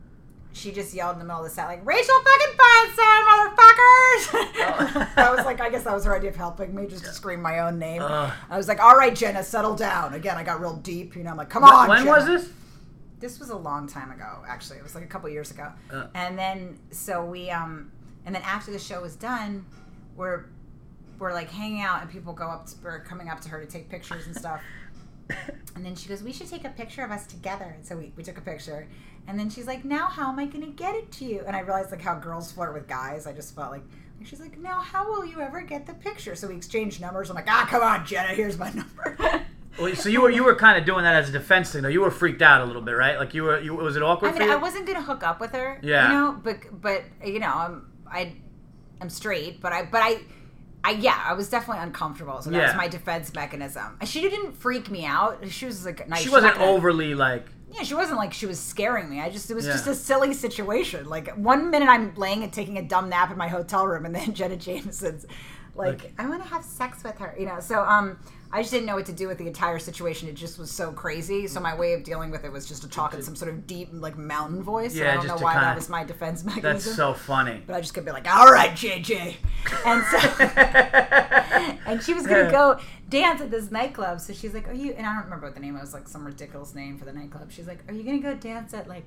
Speaker 2: she just yelled in the middle of the set like Rachel fucking Feinstein, motherfuckers. I was like, I guess that was her idea of helping me, just to scream my own name.
Speaker 1: Ugh.
Speaker 2: I was like, all right, Jenna, settle down. Again, I got real deep, you know. I'm like, come on.
Speaker 1: when
Speaker 2: Jenna
Speaker 1: was this?
Speaker 2: this was a long time ago actually it was like a couple years ago
Speaker 1: Uh.
Speaker 2: and then so we um and then after the show was done we're we're like hanging out and people go up to, we're coming up to her to take pictures and stuff and then she goes we should take a picture of us together and so we, we took a picture and then she's like now how am i going to get it to you and i realized like how girls flirt with guys i just felt like she's like now how will you ever get the picture so we exchanged numbers i'm like ah come on jenna here's my number
Speaker 1: Wait, so you were you were kind of doing that as a defense thing though. You were freaked out a little bit, right? Like you were. You, was it awkward
Speaker 2: I
Speaker 1: for
Speaker 2: mean,
Speaker 1: you?
Speaker 2: I wasn't gonna hook up with her.
Speaker 1: Yeah.
Speaker 2: You know, but but you know, I'm I, I'm straight, but I but I. I, yeah, I was definitely uncomfortable, so that was my defense mechanism. She didn't freak me out. She was like nice.
Speaker 1: she wasn't overly like.
Speaker 2: Yeah, she wasn't like she was scaring me. I just it was just a silly situation. Like one minute I'm laying and taking a dumb nap in my hotel room, and then Jenna Jameson's like,
Speaker 1: Like-
Speaker 2: I want to have sex with her, you know. So um, I just didn't know what to do with the entire situation. It just was so crazy. So my way of dealing with it was just to talk in some sort of deep like mountain voice.
Speaker 1: Yeah,
Speaker 2: I don't know why
Speaker 1: kinda-
Speaker 2: that was my defense mechanism.
Speaker 1: That's so funny.
Speaker 2: but I just could be like, all right, JJ, and so and she was gonna go dance at this nightclub. So she's like, "Are you?" And I don't remember what the name was, like some ridiculous name for the nightclub. She's like, "Are you gonna go dance at like,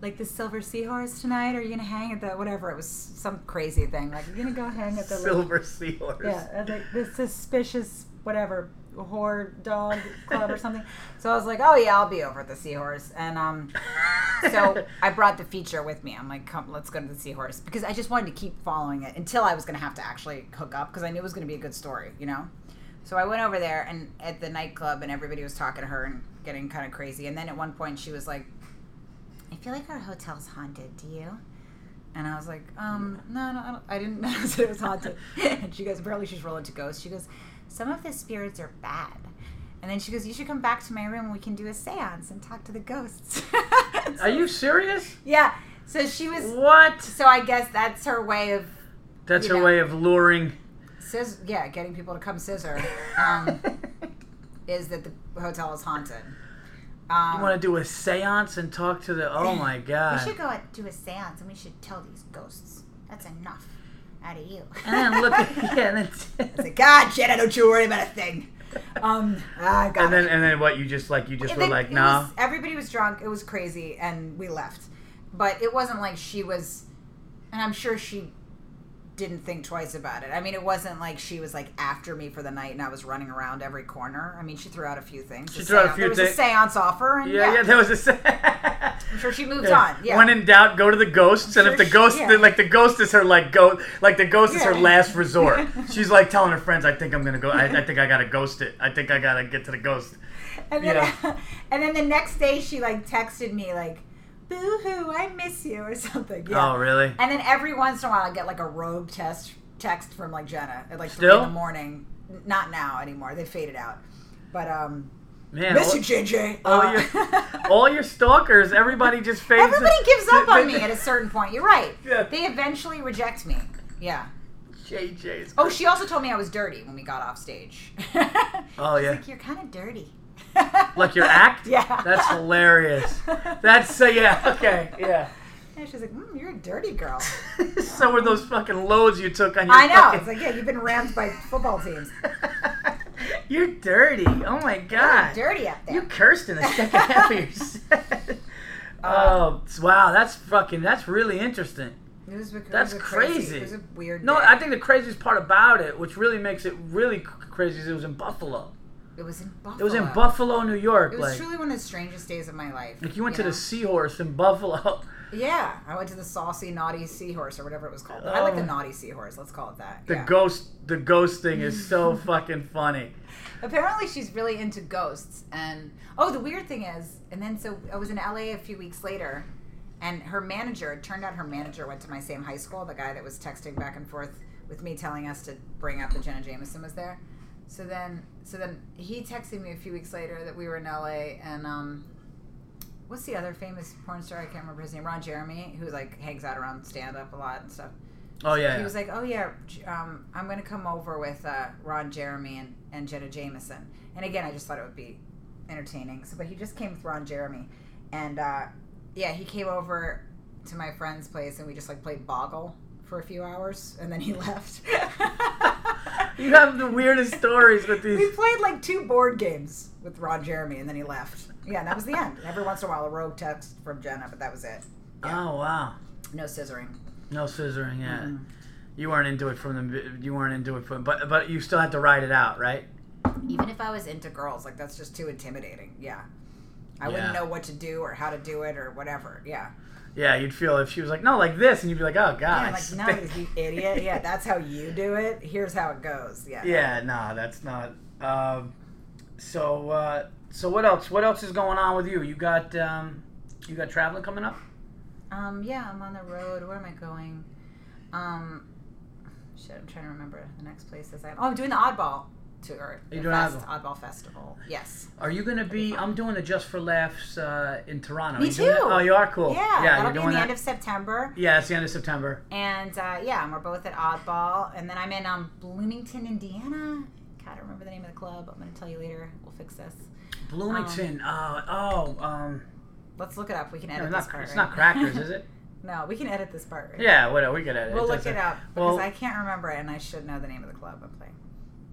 Speaker 2: like the Silver Seahorse tonight? Are you gonna hang at the whatever? It was some crazy thing. Like, you're gonna go hang at the
Speaker 1: Silver seahorse.
Speaker 2: yeah, like the suspicious whatever whore dog club or something. So I was like, "Oh yeah, I'll be over at the Seahorse." And um, so I brought the feature with me. I'm like, come, let's go to the Seahorse because I just wanted to keep following it until I was going to have to actually hook up because I knew it was going to be a good story, you know. So I went over there and at the nightclub and everybody was talking to her and getting kind of crazy. And then at one point she was like, "I feel like our hotel's haunted. Do you?" And I was like, um, no, no, I, I didn't notice it was haunted. and she goes, apparently she's rolling to ghosts. She goes, some of the spirits are bad. And then she goes, You should come back to my room and we can do a seance and talk to the ghosts.
Speaker 1: Are you serious?
Speaker 2: Yeah. So she was.
Speaker 1: What?
Speaker 2: So I guess that's her way of.
Speaker 1: That's her
Speaker 2: know.
Speaker 1: way of luring.
Speaker 2: Scissor, yeah, getting people to come scissor. Um, is that the hotel is haunted. Um,
Speaker 1: You want to do a seance and talk to the. Oh my God.
Speaker 2: we should go out, do a seance and we should tell these ghosts. That's enough out of you.
Speaker 1: And then look at yeah, and then,
Speaker 2: It's like, God, Jenna, don't you worry about a thing. Um, I got
Speaker 1: and then
Speaker 2: it.
Speaker 1: and then what? You just like you just
Speaker 2: And
Speaker 1: were
Speaker 2: then
Speaker 1: like
Speaker 2: it
Speaker 1: no.
Speaker 2: was- everybody was drunk. It was crazy, and we left. But it wasn't like she was, and I'm sure she didn't think twice about it. I mean, it wasn't like she was like after me for the night, and I was running around every corner. I mean, she threw out a few things.
Speaker 1: She threw out a few
Speaker 2: There was a seance offer, and
Speaker 1: Yeah, yeah, there was a. se-
Speaker 2: I'm sure she moved
Speaker 1: Yeah.
Speaker 2: on. Yeah.
Speaker 1: When in doubt, go to the ghosts, and
Speaker 2: Sure
Speaker 1: if the
Speaker 2: she-
Speaker 1: ghost,
Speaker 2: yeah.
Speaker 1: like the ghost is her like go, like the ghost is her last resort. She's like telling her friends, "I think I'm gonna go. I, I think I gotta ghost it. I think I gotta get to the ghost."
Speaker 2: And then,
Speaker 1: Yeah.
Speaker 2: and then the next day, she like texted me like, "Boo hoo, I miss you" or something. Yeah.
Speaker 1: Oh, really?
Speaker 2: And then every once in a while, I get like a rogue test text from like Jenna at like three in the morning. Not now anymore; they faded out. But um,
Speaker 1: Man,
Speaker 2: miss
Speaker 1: all,
Speaker 2: you, JJ.
Speaker 1: all
Speaker 2: Uh,
Speaker 1: your, all your stalkers, everybody just fades.
Speaker 2: everybody gives up on me at a certain point. You're right.
Speaker 1: Yeah.
Speaker 2: They eventually reject me. Yeah.
Speaker 1: JJ's.
Speaker 2: Oh, she also told me I was dirty when we got off stage.
Speaker 1: Oh,
Speaker 2: She's
Speaker 1: yeah.
Speaker 2: like you're kind of dirty.
Speaker 1: Like your act?
Speaker 2: Yeah.
Speaker 1: That's hilarious. That's so yeah. Okay, yeah.
Speaker 2: And she's like, mm, "You're a dirty girl."
Speaker 1: so were those fucking loads you took on your.
Speaker 2: I know.
Speaker 1: fucking-
Speaker 2: It's like, yeah, you've been rammed by football teams.
Speaker 1: You're dirty. Oh my god.
Speaker 2: You're dirty up there.
Speaker 1: You cursed in the second half of your set. Oh wow, that's fucking. That's really interesting.
Speaker 2: It was, it
Speaker 1: That's
Speaker 2: a
Speaker 1: crazy.
Speaker 2: It was a weird.
Speaker 1: No,
Speaker 2: day.
Speaker 1: I think the craziest part about it, which really makes it really crazy, is it was in Buffalo.
Speaker 2: It was in Buffalo.
Speaker 1: It was in Buffalo, New York.
Speaker 2: It was
Speaker 1: like,
Speaker 2: truly one of the strangest days of my life.
Speaker 1: like you went to
Speaker 2: know?
Speaker 1: the Seahorse in Buffalo.
Speaker 2: Yeah, I went to the saucy, naughty seahorse or whatever it was called. I like the
Speaker 1: Oh.
Speaker 2: naughty seahorse. Let's call it that.
Speaker 1: The
Speaker 2: yeah.
Speaker 1: ghost, the ghost thing is so fucking funny.
Speaker 2: Apparently, she's really into ghosts. And oh, the weird thing is, and then so I was in LA a few weeks later, and her manager. It turned out her manager went to my same high school. The guy that was texting back and forth with me, telling us to bring up that Jenna Jameson was there. So then, so then he texted me a few weeks later that we were in LA, and um, what's the other famous porn star? I can't remember his name. Ron Jeremy, who like hangs out around stand up a lot and stuff.
Speaker 1: Oh yeah.
Speaker 2: He
Speaker 1: yeah.
Speaker 2: was like, "Oh yeah, um, I'm going to come over with uh, Ron Jeremy and, and Jenna Jameson." And again, I just thought it would be entertaining. So, but he just came with Ron Jeremy, and uh, yeah, he came over to my friend's place, and we just like played Boggle for a few hours, and then he left.
Speaker 1: you have the weirdest stories with these.
Speaker 2: we played like two board games with Ron Jeremy, and then he left. Yeah, and that was the end. Every once in a while, a rogue text from Jenna, but that was it. Yeah.
Speaker 1: Oh wow.
Speaker 2: No scissoring.
Speaker 1: No scissoring. Yeah.
Speaker 2: Mm.
Speaker 1: You weren't into it from the. You weren't into it from. But but you still had to ride it out, right?
Speaker 2: even if I was into girls, like that's just too intimidating. Yeah. I wouldn't know what to do or how to do it or whatever. Yeah.
Speaker 1: Yeah, you'd feel if she was like, no, like this, and you'd be like, oh god.
Speaker 2: Yeah, like, no, you idiot. Yeah, that's how you do it. Here's how it goes. Yeah.
Speaker 1: Yeah, nah, that's not. Um, so, uh, so what else? What else is going on with you? You got, um, you got traveling coming up?
Speaker 2: Um, yeah, I'm on the road. Where am I going? Um, shit, I'm trying to remember the next places I'm. Oh, I'm doing the Oddball tour.
Speaker 1: You
Speaker 2: the
Speaker 1: doing
Speaker 2: Fest,
Speaker 1: Oddball?
Speaker 2: Oddball Festival. Yes.
Speaker 1: Are you gonna be? I'm doing the Just for Laughs uh, in Toronto.
Speaker 2: Me too.
Speaker 1: Oh, you are cool.
Speaker 2: Yeah,
Speaker 1: yeah,
Speaker 2: that'll be in the
Speaker 1: that.
Speaker 2: end of September.
Speaker 1: yeah, it's the end of September.
Speaker 2: And uh, yeah, and we're both at Oddball, and then I'm in um, Bloomington, Indiana. God, I don't remember the name of the club. I'm going to tell you later. We'll fix this.
Speaker 1: Bloomington. uh, oh, um,
Speaker 2: Let's look it up. We can
Speaker 1: no,
Speaker 2: edit
Speaker 1: it's
Speaker 2: this
Speaker 1: not.
Speaker 2: part.
Speaker 1: It's
Speaker 2: right?
Speaker 1: not crackers, is it?
Speaker 2: no, we can edit this part. Right?
Speaker 1: Yeah, whatever. We get it.
Speaker 2: We'll look it up because
Speaker 1: Well,
Speaker 2: I can't remember it, and I should know the name of the club I'm playing.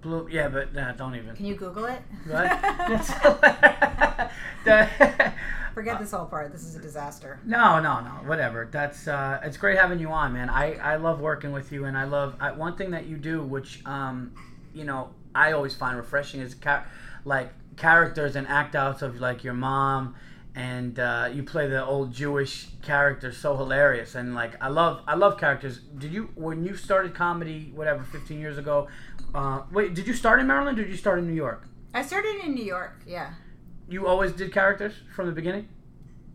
Speaker 1: Blue. Yeah, but nah, don't even.
Speaker 2: Can you Google it?
Speaker 1: What? The-
Speaker 2: Forget this whole part. This is a disaster.
Speaker 1: No, no, no. Whatever. That's uh, it's great having you on, man. I, I love working with you, and I love I, one thing that you do, which um, you know, I always find refreshing is char- like characters and act outs of like your mom, and uh, you play the old Jewish character so hilarious, and like I love I love characters. Did you when you started comedy, whatever, fifteen years ago? Uh, wait, did you start in Maryland or did you start in New York?
Speaker 2: I started in New York. Yeah.
Speaker 1: You always did characters from the beginning.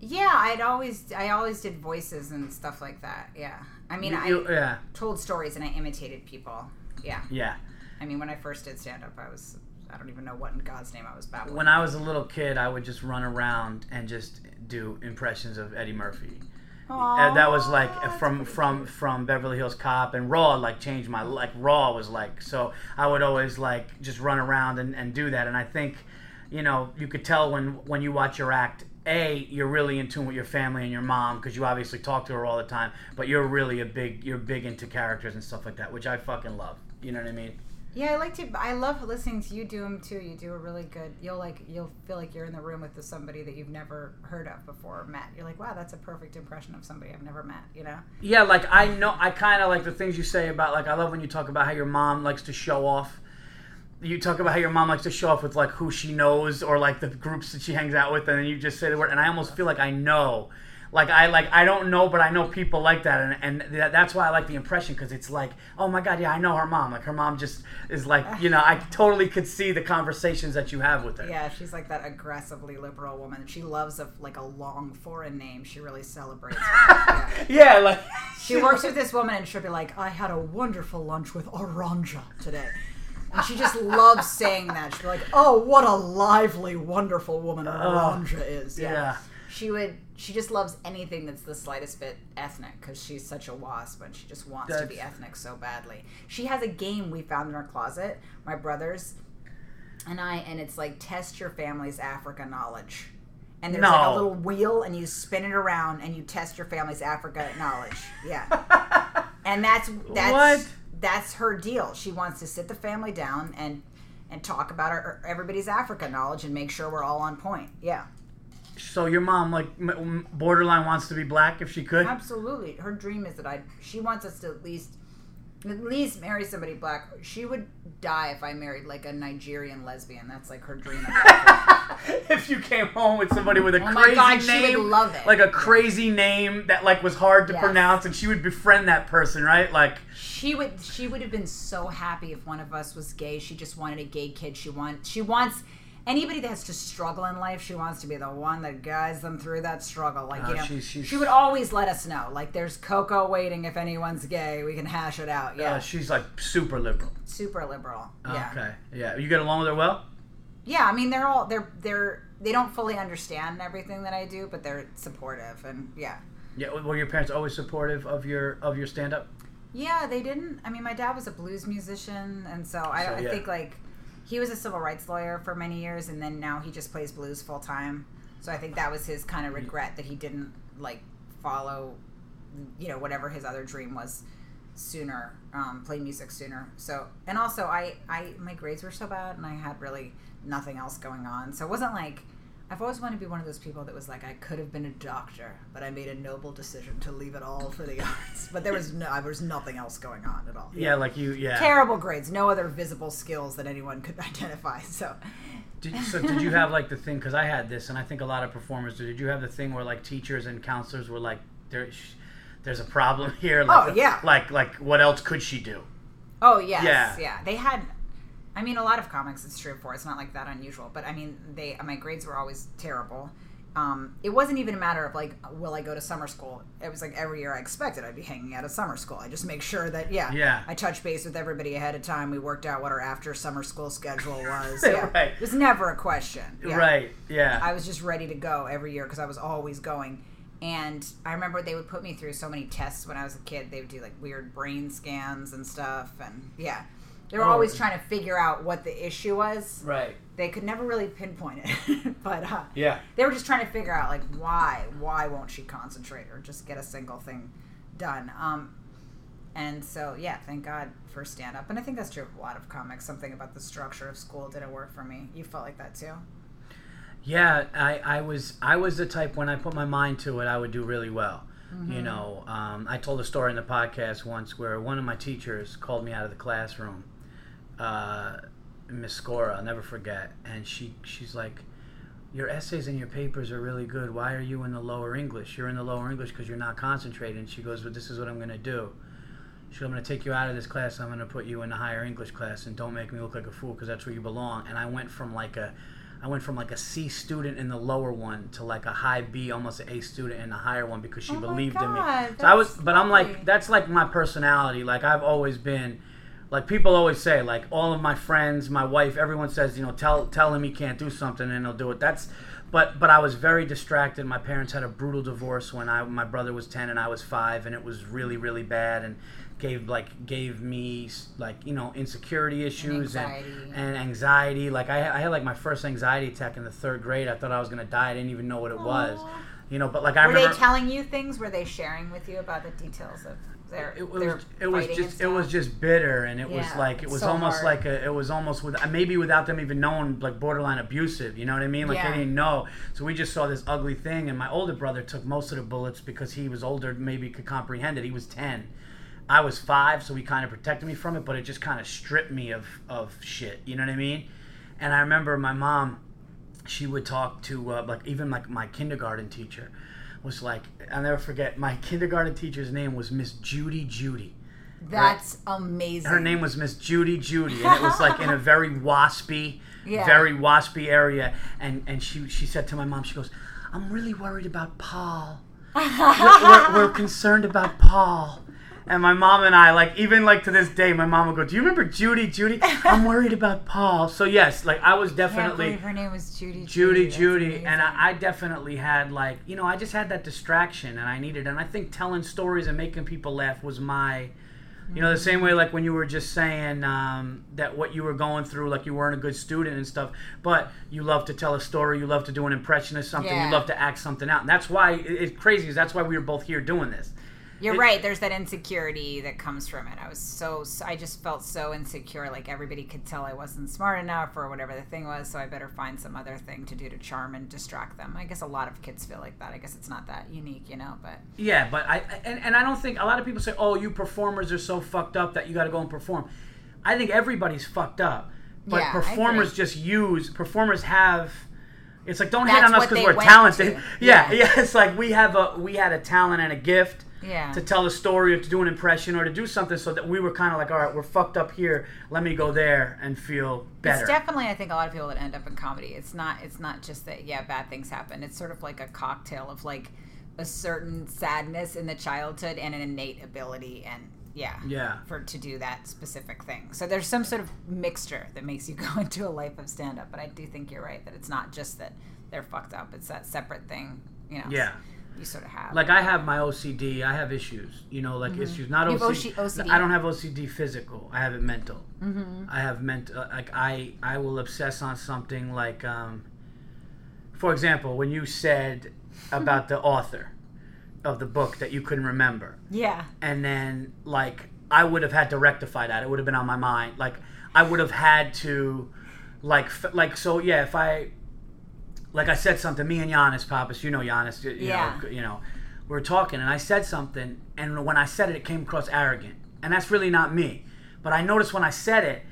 Speaker 2: Yeah, I'd always I always did voices and stuff like that. Yeah. I mean,
Speaker 1: You-
Speaker 2: I
Speaker 1: yeah.
Speaker 2: told stories and I imitated people. Yeah.
Speaker 1: Yeah.
Speaker 2: I mean, when I first did stand up, I was I don't even know what in God's name I was babbling.
Speaker 1: When I was a little kid, I would just run around and just do impressions of Eddie Murphy. And that was like from from from Beverly Hills Cop and Raw like changed my like Raw was like so I would always like just run around and, and do that. And I think you know you could tell when when you watch your act a you're really in tune with your family and your mom because you obviously talk to her all the time but you're really a big you're big into characters and stuff like that which I fucking love. You know what I mean
Speaker 2: Yeah, I like to. I love listening to you do them too. You do a really good. You'll like. You'll feel like you're in the room with somebody that you've never heard of before or met. You're like, wow, that's a perfect impression of somebody I've never met. You know?
Speaker 1: Yeah, like I know, I kind of like the things you say about like I love when you talk about how your mom likes to show off. You talk about how your mom likes to show off with like who she knows or like the groups that she hangs out with, and then you just say the word, and I almost feel like I know. Like I like I don't know, but I know people like that, and, and that, that's why I like the impression because it's like, oh my god, yeah, I know her mom. Like her mom just is like, you know, I totally could see the conversations that you have with her.
Speaker 2: Yeah, she's like that aggressively liberal woman. She loves a like a long foreign name. She really celebrates. yeah.
Speaker 1: yeah, like
Speaker 2: She works with this woman, and she'll be like, "I had a wonderful lunch with Aranja today." And she just loves saying that. She'll be like, "Oh, what a lively, wonderful woman Aranja oh, is."
Speaker 1: yeah.
Speaker 2: She would. She just loves anything that's the slightest bit ethnic because she's such a wasp and she just wants to be ethnic so badly. She has a game we found in our closet, my brothers and I, and it's like test your family's Africa knowledge. And there's like a little wheel, and you spin it around, and you test your family's Africa knowledge. Yeah, and that's that's
Speaker 1: What?
Speaker 2: that's her deal. She wants to sit the family down and and talk about our, everybody's Africa knowledge and make sure we're all on point. Yeah.
Speaker 1: So your mom like m- borderline wants to be black if she could.
Speaker 2: Absolutely. Her dream is that I she wants us to at least at least marry somebody black. She would die if I married like a Nigerian lesbian. That's like her dream.
Speaker 1: if you came home with somebody with a
Speaker 2: Oh my
Speaker 1: crazy
Speaker 2: God, she
Speaker 1: name,
Speaker 2: would love it.
Speaker 1: like a crazy name that like was hard to
Speaker 2: Yes.
Speaker 1: pronounce, and she would befriend that person, right? Like,
Speaker 2: she would she would have been so happy if one of us was gay. She just wanted a gay kid. She want she wants anybody that has to struggle in life. She wants to be the one that guides them through that struggle. Like
Speaker 1: Oh,
Speaker 2: you know,
Speaker 1: she's- she's-
Speaker 2: she would always let us know. Like there's Coco waiting if anyone's gay. We can hash it out. Yeah,
Speaker 1: uh, she's like super liberal.
Speaker 2: super liberal. Yeah.
Speaker 1: Okay, yeah. You get along with her well.
Speaker 2: yeah i mean they're all they're they're they don't fully understand everything that i do but they're supportive and yeah
Speaker 1: Yeah. Were your parents always supportive of your of your stand up?
Speaker 2: yeah they didn't i mean my dad was a blues musician and so i,
Speaker 1: So,
Speaker 2: I think like he was a civil rights lawyer for many years and then now he just plays blues full time so i think that was his kind of regret that he didn't like follow you know whatever his other dream was sooner um, play music sooner. So and also I, I my grades were so bad and i had really nothing else going on. So it wasn't like i've always wanted to be one of those people that was like i could have been a doctor but i made a noble decision to leave it all for the arts but there was no there was nothing else going on at all
Speaker 1: Yeah, like you. Yeah.
Speaker 2: terrible grades no other visible skills that anyone could identify so
Speaker 1: Did, so did you have like the thing? Because I had this, and I think a lot of performers do. Did you have the thing where like teachers and counselors were like, there, sh- there's a problem here. Like,
Speaker 2: Oh, yeah.
Speaker 1: Like like what else could she do?
Speaker 2: Oh yes,
Speaker 1: Yeah.
Speaker 2: yeah. They had. I mean, a lot of comics it's true for. It's not like that unusual, but I mean, they my grades were always terrible. Um, it wasn't even a matter of like, will I go to summer school? It was like every year I expected I'd be hanging out at summer school. I just make sure that yeah,
Speaker 1: Yeah.
Speaker 2: I touch base with everybody ahead of time. We worked out what our after summer school schedule was. Yeah.
Speaker 1: Right.
Speaker 2: It was never a question. Yeah.
Speaker 1: Right. Yeah.
Speaker 2: I was just ready to go every year because I was always going. And I remember they would put me through so many tests when I was a kid. They would do like weird brain scans and stuff. And yeah, they were
Speaker 1: Oh.
Speaker 2: always trying to figure out what the issue was.
Speaker 1: right.
Speaker 2: They could never really pinpoint it. but uh,
Speaker 1: Yeah.
Speaker 2: they were just trying to figure out like why, why won't she concentrate or just get a single thing done. Um, and so yeah, thank God for stand up. And I think that's true of a lot of comics. Something about the structure of school didn't work for me. You felt like that too.
Speaker 1: Yeah, I, I was I was the type when I put my mind to it, I would do really well.
Speaker 2: Mm-hmm.
Speaker 1: You know, um, I told a story in the podcast once where one of my teachers called me out of the classroom, uh, Miss Scora, I'll never forget, and she she's like, "Your essays and your papers are really good. Why are you in the lower English? You're in the lower English because you're not concentrating." And she goes, "But this is what I'm going to do." She goes, I'm going to take you out of this class. I'm going to put you in the higher English class, and don't make me look like a fool because that's where you belong. And I went from like a I went from like a C student in the lower one to like a high B, almost an A student in the higher one because she
Speaker 2: Oh
Speaker 1: believed in me. So I was, but I'm like, that's like my personality. Like I've always been, like people always say, like all of my friends, my wife, everyone says, you know, tell tell him he can't do something and he'll do it. That's but but I was very distracted. My parents had a brutal divorce when I my brother was ten and I was five, and it was really really bad and gave like gave me like you know insecurity issues and
Speaker 2: anxiety.
Speaker 1: and, anxiety. Like I, I had like my first anxiety attack in the third grade. I thought I was gonna die. I didn't even know what it was. You know, but like I
Speaker 2: Were
Speaker 1: remember
Speaker 2: they telling you things? Were they sharing with you about the details of their
Speaker 1: it was it was just it was just bitter and it was like it was
Speaker 2: so
Speaker 1: almost
Speaker 2: hard.
Speaker 1: like a it was almost with maybe without them even knowing like borderline abusive you know what i mean? Like
Speaker 2: Yeah.
Speaker 1: they didn't know. So we just saw this ugly thing and my older brother took most of the bullets because he was older maybe could comprehend it. He was 10 i was 5 so he kind of protected me from it but it just kind of stripped me of of shit you know what i mean? And i remember my mom she would talk to uh, like even like my kindergarten teacher was like i'll never forget my kindergarten teacher's name was miss judy judy
Speaker 2: That's amazing.
Speaker 1: her name was Miss Judy Judy, and it was like in a very waspy,
Speaker 2: Yeah.
Speaker 1: very waspy area. And and she she said to my mom, she goes, "I'm really worried about Paul. We're, we're, we're concerned about Paul." And my mom and I, like even like to this day, my mom would go, "Do you remember Judy Judy? I'm worried about Paul." So yes, like I was
Speaker 2: Can't
Speaker 1: definitely.
Speaker 2: believe her name was Judy.
Speaker 1: Judy,
Speaker 2: That's
Speaker 1: Judy, and I, I definitely had like you know I just had that distraction and I needed and I think telling stories and making people laugh was my you know the same way like when you were just saying um, that what you were going through like you weren't a good student and stuff but you love to tell a story you love to do an impression of something
Speaker 2: Yeah.
Speaker 1: you love to act something out and that's why it's crazy because that's why we were both here doing this
Speaker 2: You're
Speaker 1: It-
Speaker 2: right. There's that insecurity that comes from it. I was so I just felt so insecure. Like everybody could tell I wasn't smart enough or whatever the thing was. So I better find some other thing to do to charm and distract them. I guess a lot of kids feel like that. I guess it's not that unique, you know. But
Speaker 1: Yeah, but I and, and I don't think a lot of people say, "Oh, you performers are so fucked up that you got to go and perform." I think everybody's fucked up, but
Speaker 2: Yeah,
Speaker 1: performers just use performers have. It's like don't hate
Speaker 2: That's
Speaker 1: on us because we're talented.
Speaker 2: to.
Speaker 1: Yeah.
Speaker 2: yeah,
Speaker 1: It's like we have a we had a talent and a gift
Speaker 2: yeah,
Speaker 1: to tell a story or to do an impression or to do something, so that we were kind of like, all right, we're fucked up here. Let me go there and feel better.
Speaker 2: It's definitely, I think, a lot of people that end up in comedy. It's not. It's not just that. Yeah, bad things happen. It's sort of like a cocktail of like a certain sadness in the childhood and an innate ability, and yeah,
Speaker 1: yeah.
Speaker 2: for to do that specific thing. So there's some sort of mixture that makes you go into a life of stand up. But I do think you're right that it's not just that they're fucked up. It's that separate thing. You know.
Speaker 1: Yeah.
Speaker 2: You sort of have.
Speaker 1: Like I have my OCD. I have issues. You know, like issues. Not
Speaker 2: Mm-hmm. You have
Speaker 1: OCD.
Speaker 2: OCD?
Speaker 1: I don't have OCD physical. I have it mental.
Speaker 2: hmm
Speaker 1: I have mental. like I I will obsess on something like um for example when you said about the author of the book that you couldn't remember
Speaker 2: Yeah.
Speaker 1: and then like I would have had to rectify that it would have been on my mind like I would have had to like f- like so yeah if I like I said something me and Yannis Pappas you know Yannis you,
Speaker 2: Yeah.
Speaker 1: know you know we were talking and I said something and when I said it it came across arrogant and that's really not me but I noticed when I said it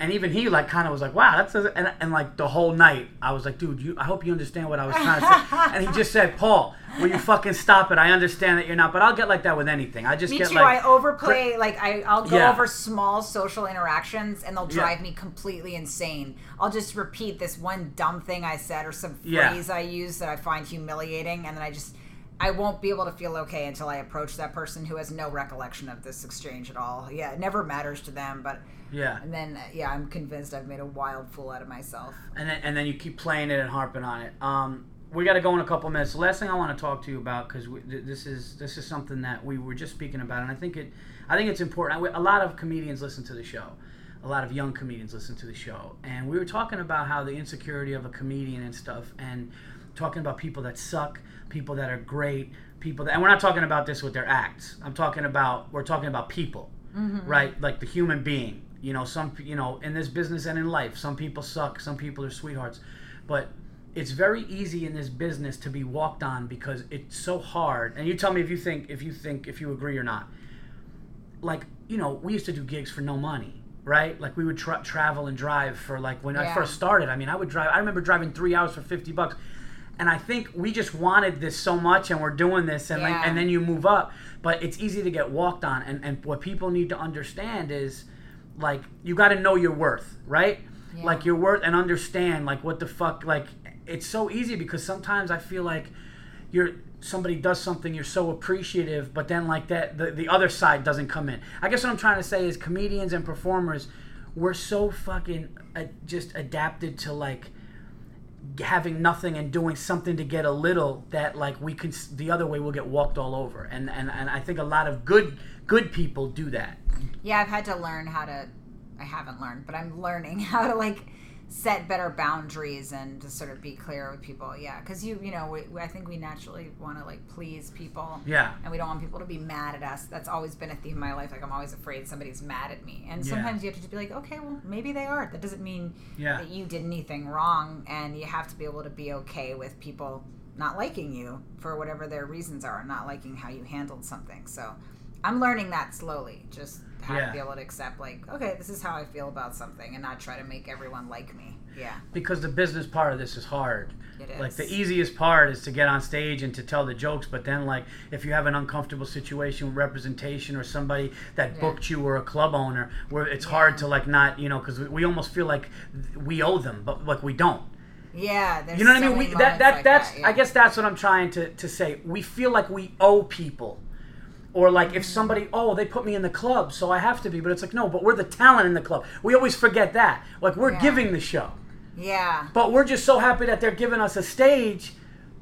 Speaker 1: and even he like kind of was like wow that's a, and, and like the whole night I was like dude you I hope you understand what I was trying to say and he just said Paul will you fucking stop it I understand that you're not but I'll get like that with anything I just
Speaker 2: Me
Speaker 1: get
Speaker 2: too.
Speaker 1: like
Speaker 2: I overplay. Like I, I'll go
Speaker 1: Yeah.
Speaker 2: over small social interactions, and they'll
Speaker 1: Yeah.
Speaker 2: drive me completely insane. I'll just repeat this one dumb thing I said or some
Speaker 1: Yeah.
Speaker 2: phrase I use that I find humiliating, and then I just. I won't be able to feel okay until I approach that person who has no recollection of this exchange at all. Yeah, it never matters to them, but
Speaker 1: yeah
Speaker 2: and then uh, yeah, I'm convinced I've made a wild fool out of myself.
Speaker 1: and then and then you keep playing it and harping on it. Um, we got to go in a couple minutes. The last thing I want to talk to you about because th- this is this is something that we were just speaking about, and I think it I think it's important. I- A lot of comedians listen to the show. A lot of young comedians listen to the show, and we were talking about how the insecurity of a comedian and stuff, and talking about people that suck, people that are great, people that, and we're not talking about this with their acts. I'm talking about we're talking about people, right? Like the human being. You know, some you know in this business and in life, some people suck, some people are sweethearts, but it's very easy in this business to be walked on because it's so hard. And you tell me if you think if you think if you agree or not. Like you know, we used to do gigs for no money, right? Like we would tra- travel and drive for like when I first started. I mean, I would drive. I remember driving three hours for fifty bucks. And I think we just wanted this so much, and we're doing this, and like, and then you move up. But it's easy to get walked on, and and what people need to understand is, like, you got to know your worth, right?
Speaker 2: Yeah.
Speaker 1: Like your worth and understand, like, what the fuck, like, it's so easy because sometimes I feel like you're somebody does something you're so appreciative but then like that the, the other side doesn't come in i guess what i'm trying to say is comedians and performers we're so fucking uh, just adapted to like having nothing and doing something to get a little that like we can the other way we'll get walked all over and and, and i think a lot of good good people do that
Speaker 2: Yeah, I've had to learn how to. I haven't learned, but I'm learning how to like set better boundaries and to sort of be clear with people. Yeah, because you, you know, we, we- I think we naturally want to like please people.
Speaker 1: Yeah.
Speaker 2: And we don't want people to be mad at us. That's always been a theme in my life. Like I'm always afraid somebody's mad at me, and
Speaker 1: Yeah.
Speaker 2: sometimes you have to just be like, okay, well, maybe they are. That doesn't mean
Speaker 1: Yeah.
Speaker 2: that you did anything wrong, and you have to be able to be okay with people not liking you for whatever their reasons are, and not liking how you handled something. So I'm learning that slowly. Just have
Speaker 1: Yeah.
Speaker 2: to be able to accept, like, okay, this is how I feel about something, and not try to make everyone like me. Yeah,
Speaker 1: because the business part of this is hard
Speaker 2: it is.
Speaker 1: like the easiest part is to get on stage and to tell the jokes but then like if you have an uncomfortable situation with representation or somebody that
Speaker 2: Yeah.
Speaker 1: booked you or a club owner where it's hard to like not you know because we, we almost feel like we owe them but like we don't
Speaker 2: Yeah, there's
Speaker 1: you know what
Speaker 2: so
Speaker 1: i mean we that, that
Speaker 2: like
Speaker 1: that's
Speaker 2: yeah.
Speaker 1: i guess that's what i'm trying to, to say we feel like we owe people or like if somebody oh they put me in the club so i have to be but it's like no but we're the talent in the club we always forget that like we're
Speaker 2: Yeah.
Speaker 1: giving the show
Speaker 2: Yeah,
Speaker 1: but we're just so happy that they're giving us a stage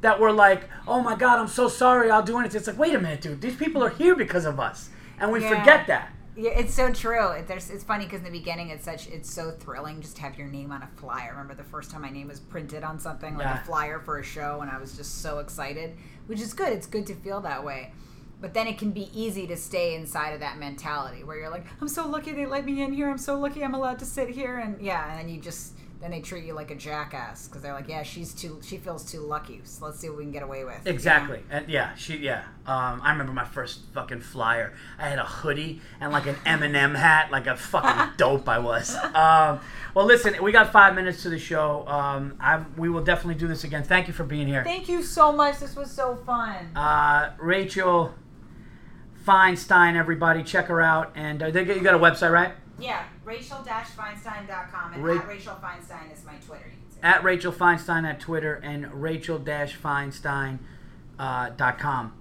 Speaker 1: that we're like, oh my God, I'm so sorry, I'll do anything. It's like, wait a minute, dude, these people are here because of us. And we
Speaker 2: Yeah.
Speaker 1: forget that.
Speaker 2: Yeah, it's so true. It, there's, it's funny because in the beginning, it's such, it's so thrilling just to have your name on a flyer. I remember the first time my name was printed on something like
Speaker 1: Yeah.
Speaker 2: a flyer for a show, and I was just so excited, which is good. It's good to feel that way. But then it can be easy to stay inside of that mentality where you're like, I'm so lucky they let me in here. I'm so lucky I'm allowed to sit here, and yeah, and then you just then they treat you like a jackass because they're like, yeah, she's too, she feels too lucky. So let's see what we can get away with. you know?
Speaker 1: Exactly. And yeah, she yeah. Um, I remember my first fucking flyer. I had a hoodie and like an Eminem hat, like a fucking dope I was. Um, well, listen, we got five minutes to the show. Um, I, we will definitely do this again. Thank you for being here.
Speaker 2: Thank you so much. This was so fun.
Speaker 1: Uh, Rachel Feinstein, everybody, check her out. And uh, they, you got a website, right?
Speaker 2: Yeah, rachel-feinstein.com and
Speaker 1: Ra-
Speaker 2: at Rachel Feinstein is my Twitter. You can say.
Speaker 1: at Rachel Feinstein at Twitter and Rachel-Feinstein uh, dot com.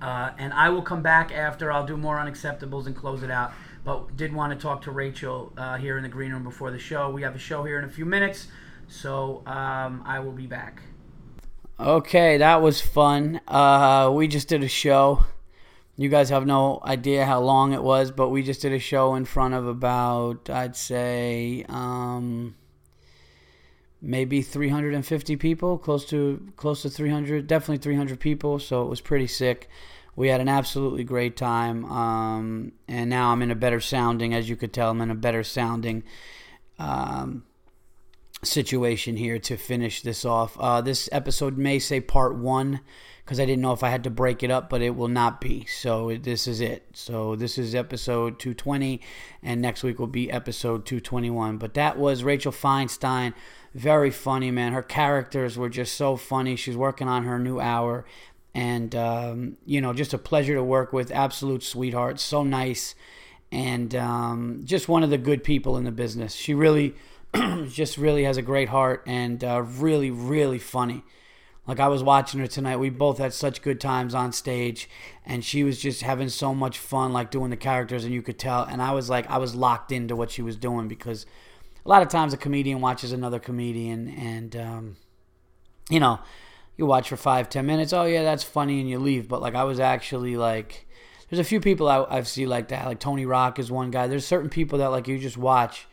Speaker 1: Uh, and I will come back after. I'll do more unacceptables and close it out. But did want to talk to Rachel uh, here in the green room before the show. We have a show here in a few minutes, so um, I will be back. Okay, that was fun. Uh, we just did a show. You guys have no idea how long it was, but we just did a show in front of about, I'd say, um, maybe 350 people, close to close to 300, definitely 300 people. So it was pretty sick. We had an absolutely great time, um, and now I'm in a better sounding, as you could tell, I'm in a better sounding um, situation here to finish this off. Uh, this episode may say part one because I didn't know if I had to break it up, but it will not be. So this is it. So this is episode 220, and next week will be episode 221. But that was Rachel Feinstein. Very funny, man. Her characters were just so funny. She's working on her new hour. And, um, you know, just a pleasure to work with. Absolute sweetheart. So nice. And um, just one of the good people in the business. She really, just really has a great heart and uh, really, really funny. Like I was watching her tonight. We both had such good times on stage, and she was just having so much fun, like doing the characters, and you could tell. And I was like, I was locked into what she was doing because a lot of times a comedian watches another comedian, and um, you know, you watch for five, ten minutes. Oh yeah, that's funny, and you leave. But like I was actually like, there's a few people I, I've seen like that. Like Tony Rock is one guy. There's certain people that like you just watch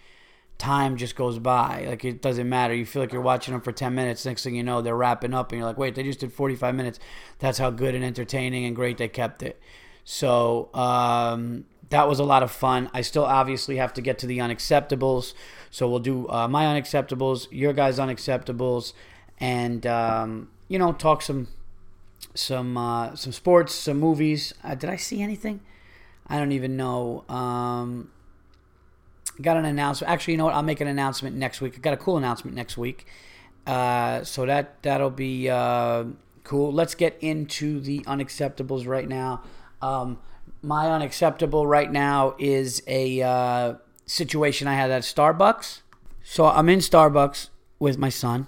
Speaker 1: time just goes by. Like it doesn't matter. You feel like you're watching them for 10 minutes. Next thing you know, they're wrapping up, and you're like, wait, they just did 45 minutes. That's how good and entertaining and great they kept it. So um, that was a lot of fun. I still obviously have to get to the unacceptables. So we'll do uh, my unacceptables, your guys' unacceptables, and um, you know, talk some some uh, some sports, some movies. Uh, did I see anything? I don't even know. Um, got an announcement. Actually, you know what? I'll make an announcement next week. I got a cool announcement next week. Uh, so that that'll be uh, cool. Let's get into the unacceptables right now. Um, my unacceptable right now is a uh, situation I had at Starbucks. So I'm in Starbucks with my son,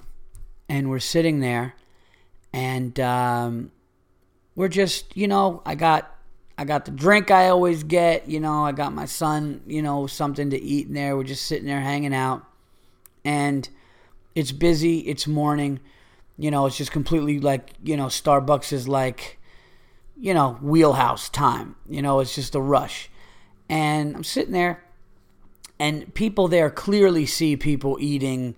Speaker 1: and we're sitting there, and um, we're just, you know, I got I got the drink I always get, you know, I got my son, you know, something to eat in there. We're just sitting there hanging out. And it's busy, it's morning. You know, it's just completely like, you know, Starbucks is like, you know, wheelhouse time. You know, it's just a rush. And I'm sitting there and people there clearly see people eating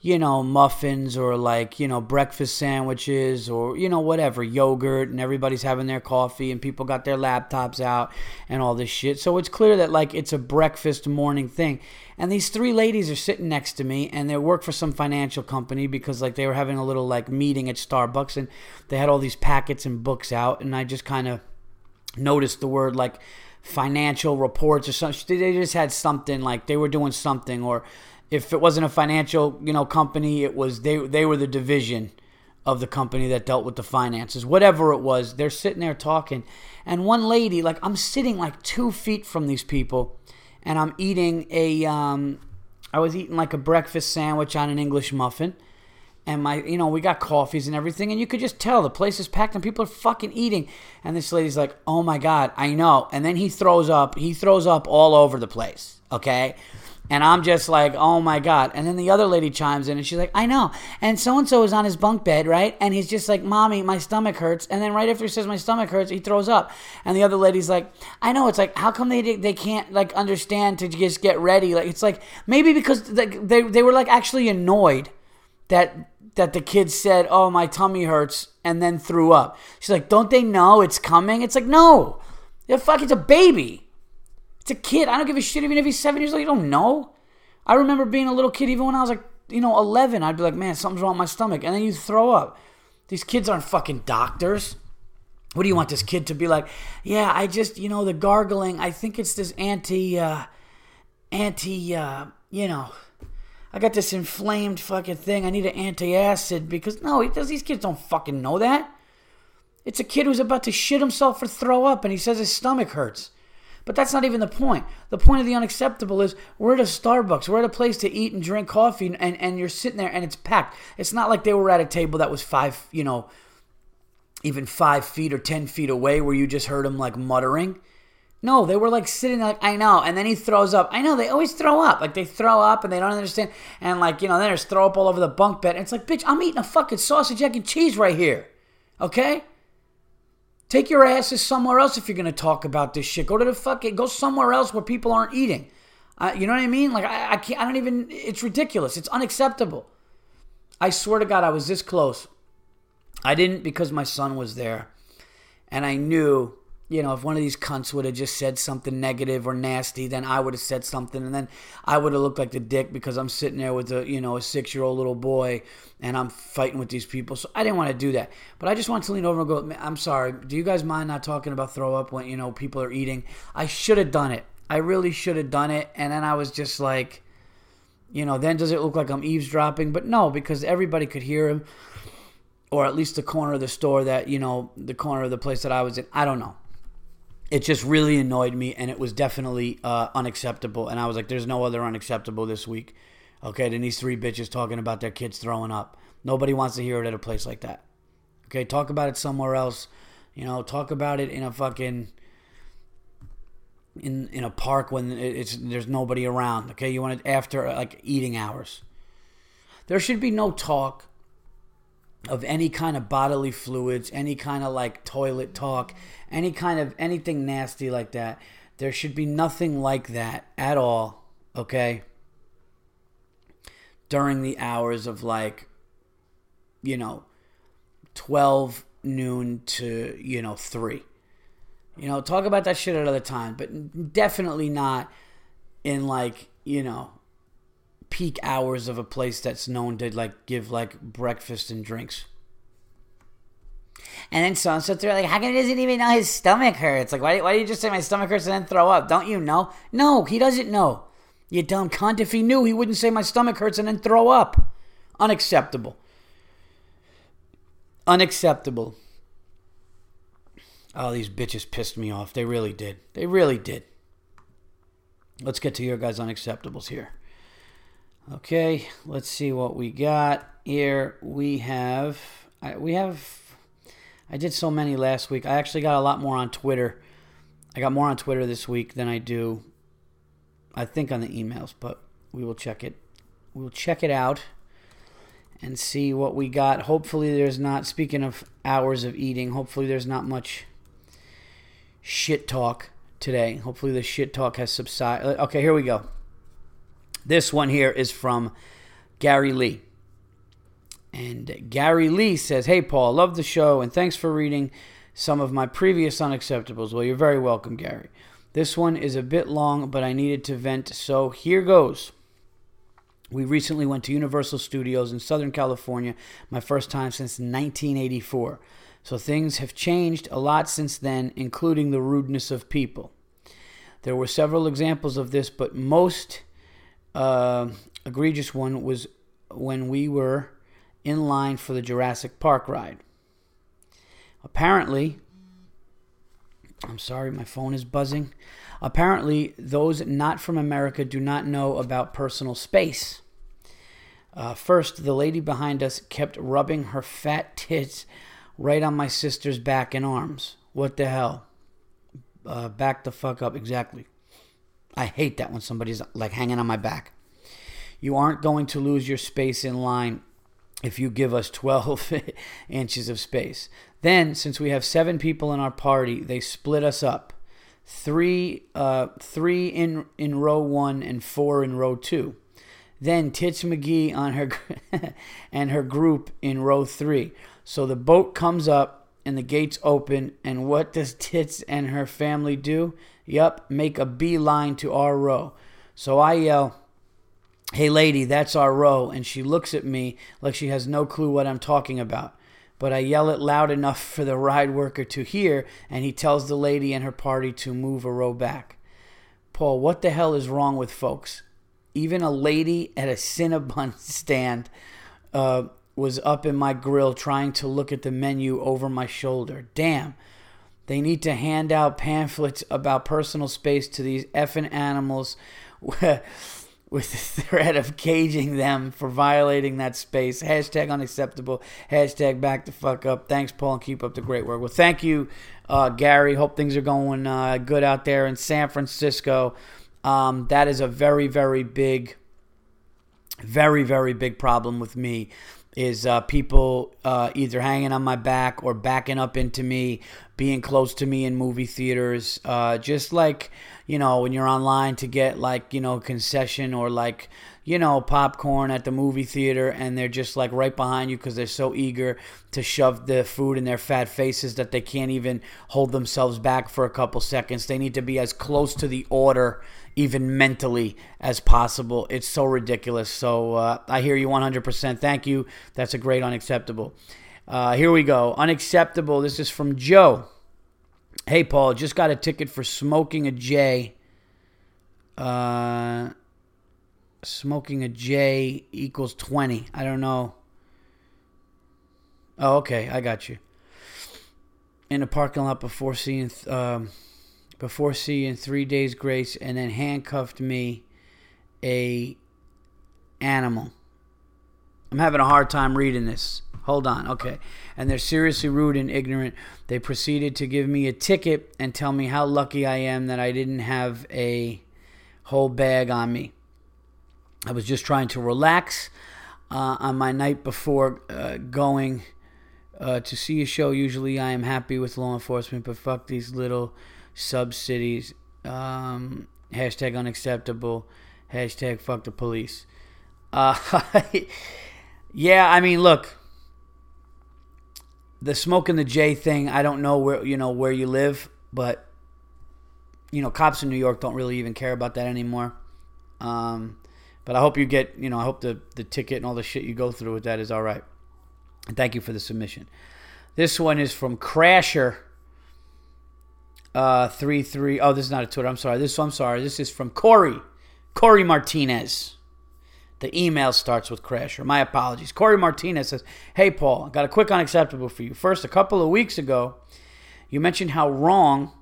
Speaker 1: you know, muffins or like, you know, breakfast sandwiches or, you know, whatever, yogurt, and everybody's having their coffee and people got their laptops out and all this shit. So it's clear that like it's a breakfast morning thing. And these three ladies are sitting next to me and they work for some financial company because like they were having a little like meeting at Starbucks and they had all these packets and books out and I just kind of noticed the word like financial reports or something. They just had something like they were doing something or if it wasn't a financial, you know, company, it was they they were the division of the company that dealt with the finances. Whatever it was, they're sitting there talking. And one lady, like I'm sitting like two feet from these people, and I'm eating a um, I was eating like a breakfast sandwich on an English muffin. And my, you know, we got coffees and everything, and you could just tell the place is packed and people are fucking eating. And this lady's like, "Oh my god, I know." And then he throws up. He throws up all over the place. Okay, and I'm just like, oh my God. And then the other lady chimes in and she's like, I know. And so and so is on his bunk bed, right? And he's just like, Mommy, my stomach hurts. And then right after he says, My stomach hurts, he throws up. And the other lady's like, I know. It's like, how come they they can't like understand to just get ready? Like, it's like, maybe because like, they, they were like actually annoyed that that the kid said, Oh, my tummy hurts, and then threw up. She's like, Don't they know it's coming? It's like, No. The fuck, it's a baby. It's a kid. I don't give a shit even if he's seven years old. You don't know. I remember being a little kid, even when I was like, you know, 11. I'd be like, man, something's wrong with my stomach. And then you throw up. These kids aren't fucking doctors. What do you want this kid to be like? Yeah, I just, you know, the gargling, I think it's this anti, uh, anti, uh, you know, I got this inflamed fucking thing. I need an antacid because, no, he does, these kids don't fucking know that. It's a kid who's about to shit himself or throw up and he says his stomach hurts. But that's not even the point. The point of the unacceptable is we're at a Starbucks. We're at a place to eat and drink coffee, and, and you're sitting there and it's packed. It's not like they were at a table that was five, you know, even five feet or 10 feet away where you just heard them like muttering. No, they were like sitting like, I know. And then he throws up. I know, they always throw up. Like they throw up and they don't understand. And like, you know, then there's throw up all over the bunk bed. And it's like, bitch, I'm eating a fucking sausage, egg, and cheese right here. Okay? Take your asses somewhere else if you're gonna talk about this shit. Go to the fucking go somewhere else where people aren't eating. Uh, you know what I mean? Like I, I can't. I don't even. It's ridiculous. It's unacceptable. I swear to God, I was this close. I didn't because my son was there, and I knew you know, if one of these cunts would have just said something negative or nasty, then I would have said something, and then I would have looked like the dick because I'm sitting there with a you know a six year old little boy and I'm fighting with these people. So I didn't want to do that, but I just wanted to lean over and go, "I'm sorry. Do you guys mind not talking about throw up when you know people are eating? I should have done it. I really should have done it." And then I was just like, you know, then does it look like I'm eavesdropping? But no, because everybody could hear him, or at least the corner of the store that you know, the corner of the place that I was in. I don't know it just really annoyed me and it was definitely uh, unacceptable. And i was like there's no other unacceptable this week. Okay than these three bitches talking about their kids throwing up. Nobody wants to hear it at a place like that. Okay talk about it somewhere else. You know talk about it in a fucking in in a park when it's there's nobody around. Okay you want it after like eating hours. There should be no talk of any kind of bodily fluids, any kind of like toilet talk, any kind of anything nasty like that. There should be nothing like that at all, okay? During the hours of like, you know, 12 noon to, you know, 3. You know, talk about that shit at other time, but definitely not in like, you know, peak hours of a place that's known to like give like breakfast and drinks. And then so and so they're like, how come he doesn't even know his stomach hurts? Like, why, why do you just say my stomach hurts and then throw up? Don't you know? No, he doesn't know. You dumb cunt. If he knew, he wouldn't say my stomach hurts and then throw up. Unacceptable. Unacceptable. Oh, these bitches pissed me off. They really did. They really did. Let's get to your guys' unacceptables here. Okay, let's see what we got here. We have we have I did so many last week. I actually got a lot more on Twitter. I got more on Twitter this week than I do, I think, on the emails. But we will check it. We will check it out and see what we got. Hopefully, there's not. Speaking of hours of eating, hopefully there's not much shit talk today. Hopefully the shit talk has subsided. Uh, okay, here we go. This one here is from Gary Lee. And Gary Lee says, Hey, Paul, love the show and thanks for reading some of my previous unacceptables. Well, you're very welcome, Gary. This one is a bit long, but I needed to vent, so here goes. We recently went to Universal Studios in Southern California, my first time since 1984. So things have changed a lot since then, including the rudeness of people. There were several examples of this, but most uh, egregious one was when we were in line for the Jurassic Park ride. Apparently, I'm sorry, my phone is buzzing. Apparently, those not from America do not know about personal space. Uh, first, the lady behind us kept rubbing her fat tits right on my sister's back and arms. What the hell? Uh, back the fuck up, exactly. I hate that when somebody's like hanging on my back. You aren't going to lose your space in line if you give us 12 inches of space. Then, since we have seven people in our party, they split us up. Three, uh, three in in row one and four in row two. Then Tits McGee on her and her group in row three. So the boat comes up and the gates open, and what does Tits and her family do? Yup, make a beeline to our row. So I yell, Hey, lady, that's our row. And she looks at me like she has no clue what I'm talking about. But I yell it loud enough for the ride worker to hear, and he tells the lady and her party to move a row back. Paul, what the hell is wrong with folks? Even a lady at a Cinnabon stand uh, was up in my grill trying to look at the menu over my shoulder. Damn. They need to hand out pamphlets about personal space to these effing animals with the threat of caging them for violating that space. Hashtag unacceptable. Hashtag back the fuck up. Thanks, Paul, and keep up the great work. Well, thank you, uh, Gary. Hope things are going uh, good out there in San Francisco. Um, that is a very, very big, very, very big problem with me. Is uh, people uh, either hanging on my back or backing up into me, being close to me in movie theaters, uh, just like you know, when you're online to get like, you know, concession or like, you know, popcorn at the movie theater and they're just like right behind you because they're so eager to shove the food in their fat faces that they can't even hold themselves back for a couple seconds. They need to be as close to the order, even mentally, as possible. It's so ridiculous. So uh, I hear you 100%. Thank you. That's a great unacceptable. Uh, here we go. Unacceptable. This is from Joe. Hey, Paul, just got a ticket for smoking a J. Uh, smoking a J equals 20. I don't know. Oh, okay. I got you. In a parking lot before seeing, um, before seeing Three Days Grace, and then handcuffed me a animal. I'm having a hard time reading this. Hold on. Okay. And they're seriously rude and ignorant. They proceeded to give me a ticket and tell me how lucky I am that I didn't have a whole bag on me. I was just trying to relax uh, on my night before uh, going uh, to see a show. Usually I am happy with law enforcement, but fuck these little sub cities. Um, hashtag unacceptable. Hashtag fuck the police. Uh, yeah, I mean, look the smoke and the J thing, I don't know where you know where you live, but you know, cops in New York don't really even care about that anymore. Um, but I hope you get, you know, I hope the the ticket and all the shit you go through with that is all right. Thank you for the submission. This one is from Crasher. Uh, three three. Oh, this is not a Twitter. I'm sorry. This I'm sorry. This is from Corey. Corey Martinez. The email starts with Crasher. My apologies. Corey Martinez says, Hey, Paul, got a quick unacceptable for you. First, a couple of weeks ago, you mentioned how wrong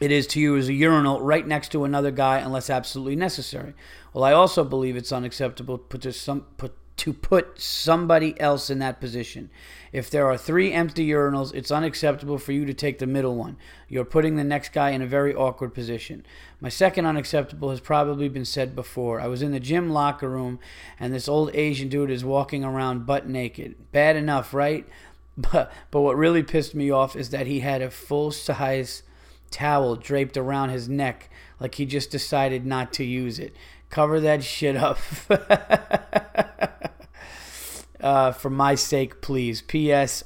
Speaker 1: it is to use a urinal right next to another guy unless absolutely necessary. Well, I also believe it's unacceptable to, some, to put somebody else in that position. If there are three empty urinals, it's unacceptable for you to take the middle one. You're putting the next guy in a very awkward position. My second unacceptable has probably been said before. I was in the gym locker room and this old Asian dude is walking around butt naked. Bad enough, right? But but what really pissed me off is that he had a full size towel draped around his neck like he just decided not to use it. Cover that shit up. uh, for my sake, please. P.S.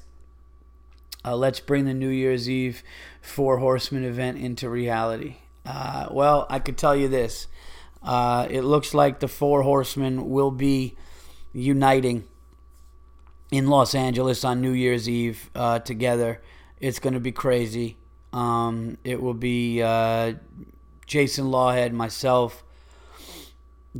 Speaker 1: Uh, let's bring the New Year's Eve Four Horsemen event into reality. Uh, well, I could tell you this. Uh, it looks like the Four Horsemen will be uniting in Los Angeles on New Year's Eve uh, together. It's going to be crazy. Um, it will be uh, Jason Lawhead, myself,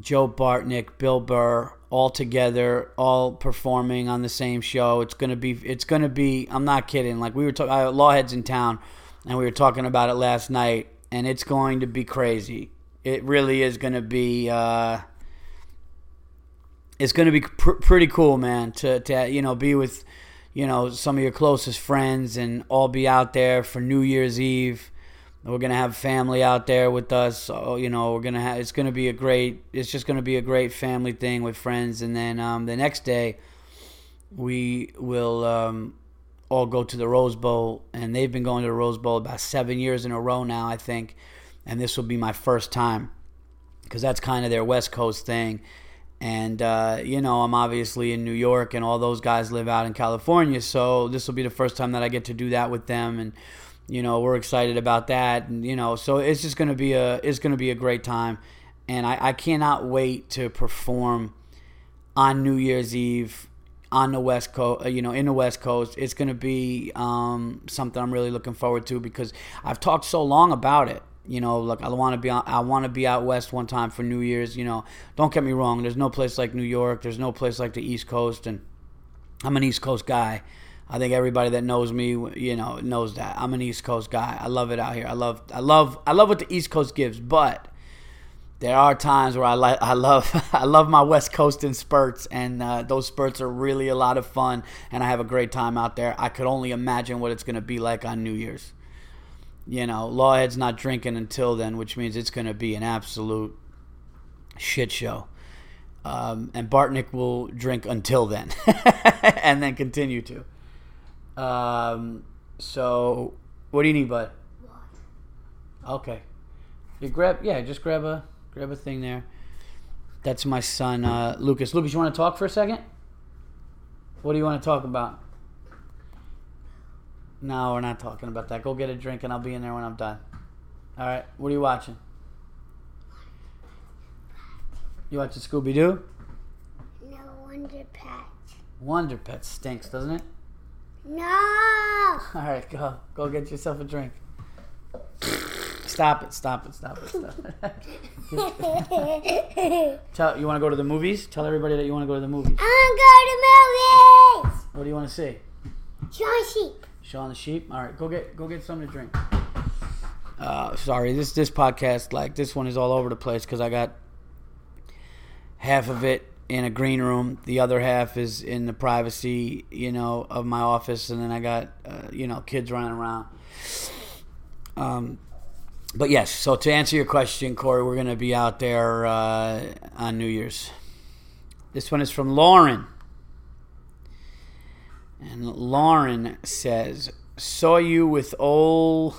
Speaker 1: Joe Bartnick, Bill Burr, all together, all performing on the same show. It's gonna be. It's gonna be. I'm not kidding. Like we were talking, Lawhead's in town, and we were talking about it last night, and it's going to be crazy. It really is to be. Uh, it's to be pr- pretty cool, man. To to you know be with you know some of your closest friends and all be out there for New Year's Eve. We're gonna have family out there with us. So, you know, we're gonna have. It's gonna be a great. It's just gonna be a great family thing with friends. And then um, the next day, we will um, all go to the Rose Bowl. And they've been going to the Rose Bowl about seven years in a row now, I think. And this will be my first time because that's kind of their West Coast thing. And uh, you know, I'm obviously in New York, and all those guys live out in California. So this will be the first time that I get to do that with them. And you know we're excited about that and you know so it's just going to be a it's going to be a great time. And I, I cannot wait to perform on new year's eve on the west coast you know in the west coast. It's going to be um, something i'm really looking forward to because i've talked so long about it. You know like i want to be i want to be out west one time for new year's you know. Don't get me wrong there's no place like new york there's no place like the east coast and i'm an east coast guy I think everybody that knows me, you know, knows that I'm an East Coast guy. I love it out here. I love, I love, I love what the East Coast gives. But there are times where I like, I love, I love my West Coast in spurts, and uh, those spurts are really a lot of fun, and I have a great time out there. I could only imagine what it's going to be like on New Year's. You know, Lawhead's not drinking until then, which means it's going to be an absolute shit show. Um, and Bartnick will drink until then, and then continue to. Um, so, what do you need, bud? Okay. You grab, yeah, just grab a grab a thing there. That's my son, uh, Lucas. Lucas, you want to talk for a second? What do you want to talk about? No, we're not talking about that. Go get a drink, and I'll be in there when I'm done. All right. What are you watching? You watching Scooby Doo?
Speaker 3: No Wonder Pet.
Speaker 1: Wonder Pet stinks, doesn't it?
Speaker 3: No.
Speaker 1: All right, go go get yourself a drink. Stop it! Stop it! Stop it! Stop it! Tell you want to go to the movies. Tell everybody that you want to go to the movies.
Speaker 3: I want to go to movies.
Speaker 1: What do you want to see?
Speaker 3: John Sheep.
Speaker 1: Shaun the Sheep. All right, go get go get something to drink. Uh, sorry, this this podcast like this one is all over the place because I got half of it in a green room. The other half is in the privacy, you know, of my office, and then I got, uh, you know, kids running around. Um, but yes, so to answer your question, Corey, we're going to be out there uh, on New Year's. This one is from Lauren. And Lauren says, Saw you with old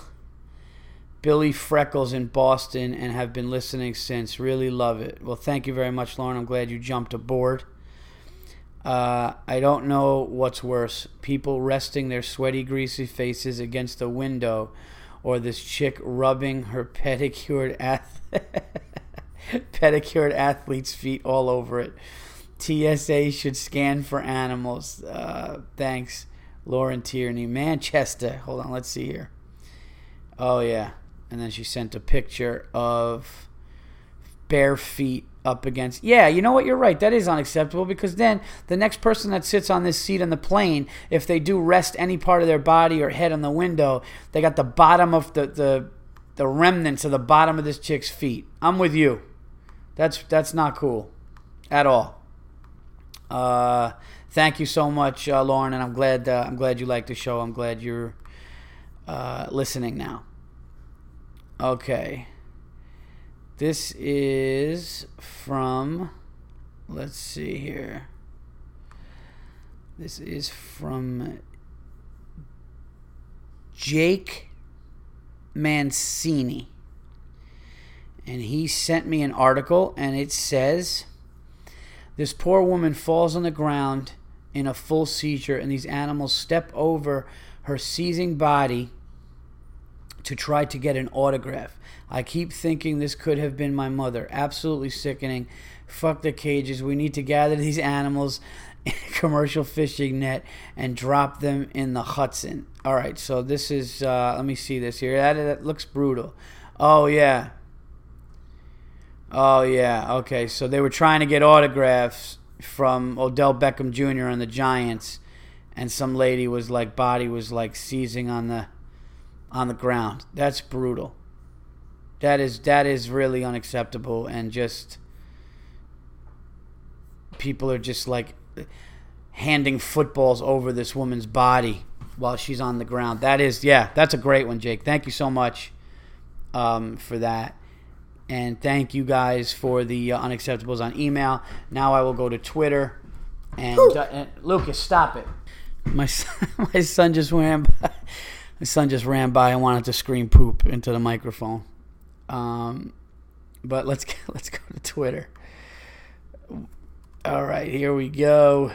Speaker 1: Billy Freckles in Boston and have been listening since. Really love it. Well, thank you very much, Lauren. I'm glad you jumped aboard. Uh, I don't know what's worse people resting their sweaty, greasy faces against a window or this chick rubbing her pedicured, ath- pedicured athlete's feet all over it. TSA should scan for animals. Uh, thanks, Lauren Tierney. Manchester. Hold on, let's see here. Oh, yeah. And then she sent a picture of bare feet up against. Yeah, you know what? You're right. That is unacceptable because then the next person that sits on this seat on the plane, if they do rest any part of their body or head on the window, they got the bottom of the the, the remnants of the bottom of this chick's feet. I'm with you. That's that's not cool at all. Uh, thank you so much, uh, Lauren, and I'm glad uh, I'm glad you like the show. I'm glad you're uh, listening now. Okay. This is from. Let's see here. This is from Jake Mancini. And he sent me an article, and it says this poor woman falls on the ground in a full seizure, and these animals step over her seizing body to try to get an autograph. I keep thinking this could have been my mother. Absolutely sickening. Fuck the cages. We need to gather these animals in a commercial fishing net and drop them in the Hudson. All right, so this is. Uh, let me see this here. That, that looks brutal. Oh yeah. Oh yeah. Okay, so they were trying to get autographs from Odell Beckham Jr. and the Giants, and some lady was like body was like seizing on the on the ground. That's brutal. That is that is really unacceptable and just people are just like handing footballs over this woman's body while she's on the ground. That is yeah, that's a great one, Jake. Thank you so much um, for that. And thank you guys for the uh, unacceptables on email. Now I will go to Twitter. And, uh, and Lucas, stop it. My son, my son just went by. My son just ran by and wanted to scream poop into the microphone. Um, but let's let's go to Twitter. All right, here we go.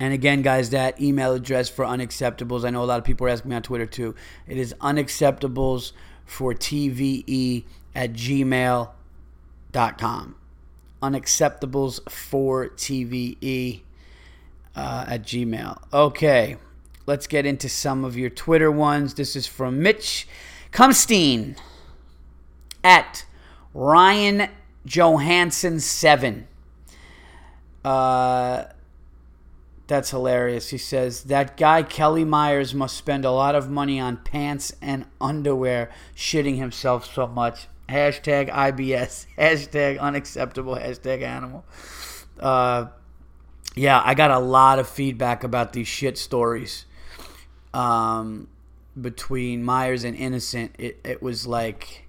Speaker 1: And again, guys, that email address for unacceptables. I know a lot of people are asking me on Twitter too. It is unacceptables for TVE at gmail.com. Unacceptables for TVE uh, at Gmail. Okay, let's get into some of your Twitter ones. This is from Mitch Kumstein at Ryan Johansson 7. Uh, that's hilarious. He says that guy Kelly Myers must spend a lot of money on pants and underwear, shitting himself so much. Hashtag IBS. Hashtag unacceptable. Hashtag animal. Uh, yeah, I got a lot of feedback about these shit stories. Um, between Myers and Innocent, it, it was like,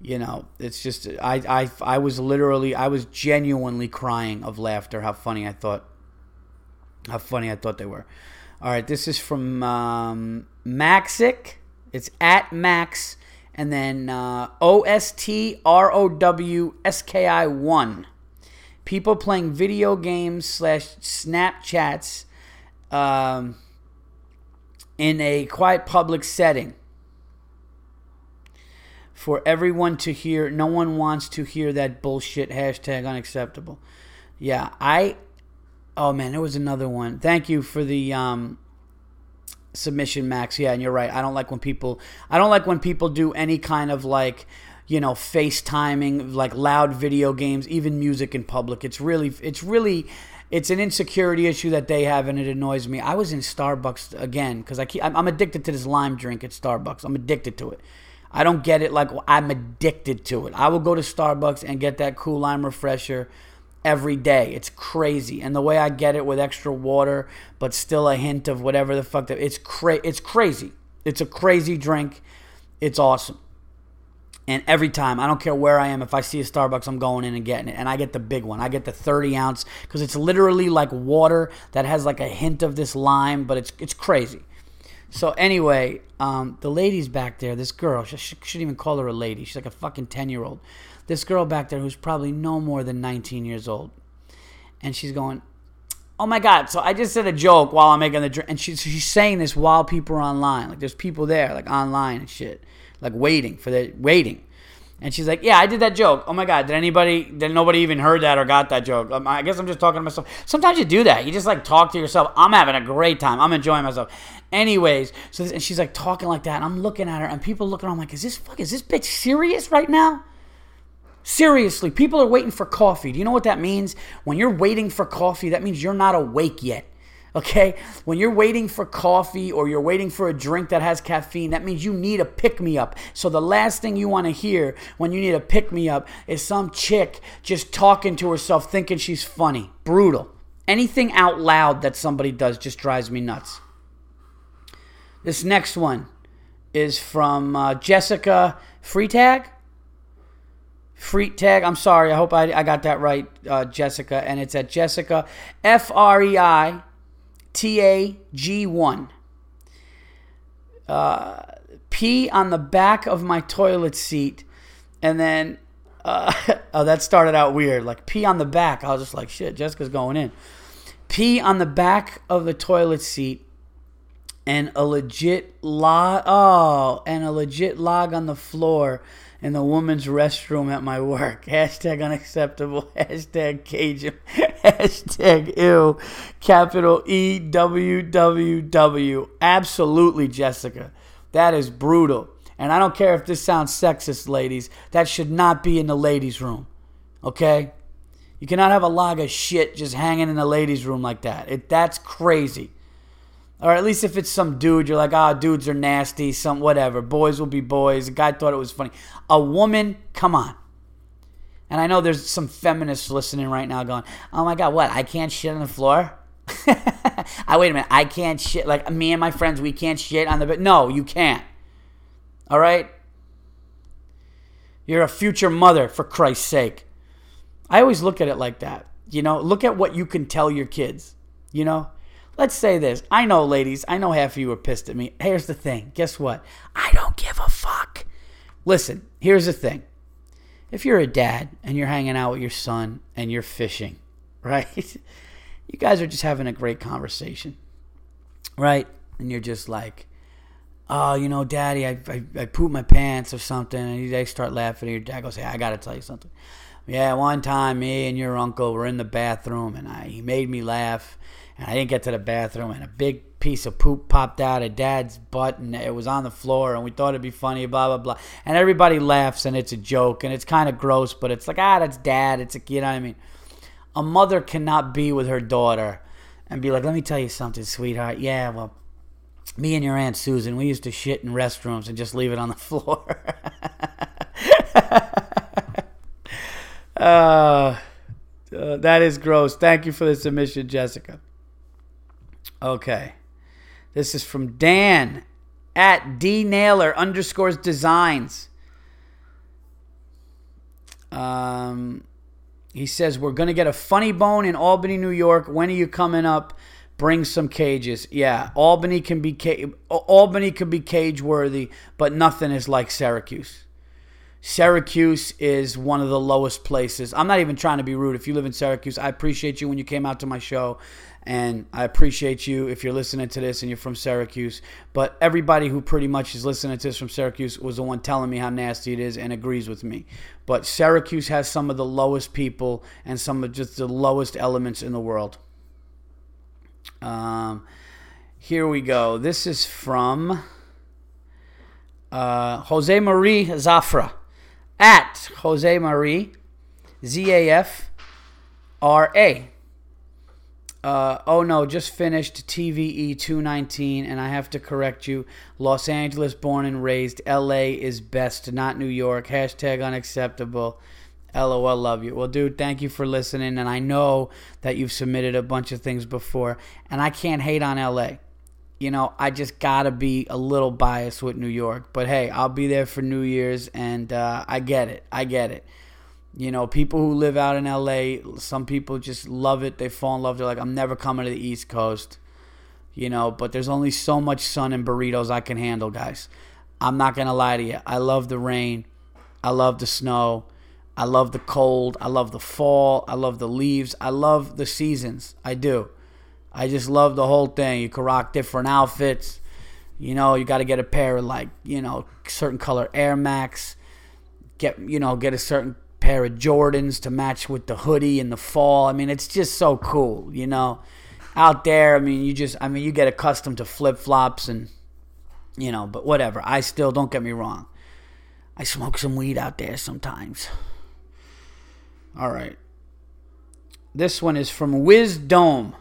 Speaker 1: you know, it's just I, I I was literally I was genuinely crying of laughter. How funny I thought how funny I thought they were. All right, this is from um, Maxic. It's at Max, and then uh, O S T R O W S K I 1. People playing video games slash Snapchats um, in a quiet public setting. For everyone to hear, no one wants to hear that bullshit hashtag unacceptable. Yeah, I Oh man, there was another one. Thank you for the um, submission, Max. Yeah, and you're right. I don't like when people. I don't like when people do any kind of like, you know, FaceTiming, like loud video games, even music in public. It's really, it's really, it's an insecurity issue that they have, and it annoys me. I was in Starbucks again because I keep. I'm addicted to this lime drink at Starbucks. I'm addicted to it. I don't get it like I'm addicted to it. I will go to Starbucks and get that cool lime refresher every day. It's crazy. And the way I get it with extra water, but still a hint of whatever the fuck that it's cra- it's crazy. It's a crazy drink. It's awesome. And every time, I don't care where I am, if I see a Starbucks, I'm going in and getting it. And I get the big one. I get the 30 ounce because it's literally like water that has like a hint of this lime, but it's it's crazy. So anyway, um, the lady's back there. This girl, she shouldn't even call her a lady. She's like a fucking 10 year old this girl back there who's probably no more than 19 years old. And she's going, Oh my God. So I just said a joke while I'm making the drink. And she's, she's saying this while people are online. Like there's people there, like online and shit, like waiting for the waiting. And she's like, "Yeah, I did that joke. Oh my god, did anybody? Did nobody even heard that or got that joke? Um, I guess I'm just talking to myself. Sometimes you do that. You just like talk to yourself. I'm having a great time. I'm enjoying myself. Anyways, so this, and she's like talking like that. And I'm looking at her, and people looking. I'm like, "Is this fuck? Is this bitch serious right now?" Seriously, people are waiting for coffee. Do you know what that means? When you're waiting for coffee, that means you're not awake yet. Okay? When you're waiting for coffee or you're waiting for a drink that has caffeine, that means you need a pick me up. So the last thing you want to hear when you need a pick me up is some chick just talking to herself thinking she's funny. Brutal. Anything out loud that somebody does just drives me nuts. This next one is from uh, Jessica Freitag. Freitag. I'm sorry. I hope I, I got that right, uh, Jessica. And it's at Jessica F R E I T A G 1. Uh, pee on the back of my toilet seat. And then, uh, oh, that started out weird. Like pee on the back. I was just like, shit, Jessica's going in. Pee on the back of the toilet seat and a legit log. Oh, and a legit log on the floor in the woman's restroom at my work. Hashtag unacceptable. Hashtag Cajun. Hashtag ew. Capital E W W W. Absolutely, Jessica. That is brutal. And I don't care if this sounds sexist, ladies. That should not be in the ladies' room. Okay? You cannot have a log of shit just hanging in the ladies' room like that. It, that's crazy. Or at least if it's some dude, you're like, ah, oh, dudes are nasty, some whatever. Boys will be boys. The guy thought it was funny. A woman, come on. And I know there's some feminists listening right now going, oh my God, what? I can't shit on the floor? I wait a minute. I can't shit. Like me and my friends, we can't shit on the bed. No, you can't. All right? You're a future mother, for Christ's sake. I always look at it like that. You know, look at what you can tell your kids. You know, let's say this. I know, ladies, I know half of you are pissed at me. Here's the thing. Guess what? I don't give a fuck. Listen, here's the thing. If you're a dad and you're hanging out with your son and you're fishing, right? you guys are just having a great conversation, right? And you're just like, oh, you know, daddy, I, I, I pooped my pants or something. And they start laughing. And your dad goes, hey, I got to tell you something. Yeah, one time me and your uncle were in the bathroom and I, he made me laugh. And I didn't get to the bathroom and a big piece of poop popped out of dad's butt and it was on the floor and we thought it'd be funny, blah, blah, blah. And everybody laughs and it's a joke and it's kind of gross, but it's like, ah, that's dad. It's a, you know what I mean? A mother cannot be with her daughter and be like, let me tell you something, sweetheart. Yeah, well, me and your aunt Susan, we used to shit in restrooms and just leave it on the floor. uh, uh, that is gross. Thank you for the submission, Jessica. Okay. This is from Dan at D Naylor underscores designs. Um, he says, We're going to get a funny bone in Albany, New York. When are you coming up? Bring some cages. Yeah, Albany can be ca- Albany can be cage worthy, but nothing is like Syracuse. Syracuse is one of the lowest places. I'm not even trying to be rude. If you live in Syracuse, I appreciate you when you came out to my show, and I appreciate you if you're listening to this and you're from Syracuse. But everybody who pretty much is listening to this from Syracuse was the one telling me how nasty it is and agrees with me. But Syracuse has some of the lowest people and some of just the lowest elements in the world. Um, here we go. This is from uh, Jose Marie Zafra at Jose Marie Z A F R A. Uh, oh no, just finished TVE 219, and I have to correct you. Los Angeles born and raised. LA is best, not New York. Hashtag unacceptable. LOL, love you. Well, dude, thank you for listening. And I know that you've submitted a bunch of things before, and I can't hate on LA. You know, I just gotta be a little biased with New York. But hey, I'll be there for New Year's, and uh, I get it. I get it. You know, people who live out in LA, some people just love it. They fall in love. They're like, I'm never coming to the East Coast. You know, but there's only so much sun and burritos I can handle, guys. I'm not gonna lie to you. I love the rain. I love the snow. I love the cold. I love the fall. I love the leaves. I love the seasons. I do. I just love the whole thing. You can rock different outfits. You know, you got to get a pair of like, you know, certain color Air Max. Get, you know, get a certain pair of Jordans to match with the hoodie in the fall. I mean, it's just so cool, you know. Out there, I mean, you just, I mean, you get accustomed to flip flops and, you know, but whatever. I still, don't get me wrong. I smoke some weed out there sometimes. All right. This one is from Wisdom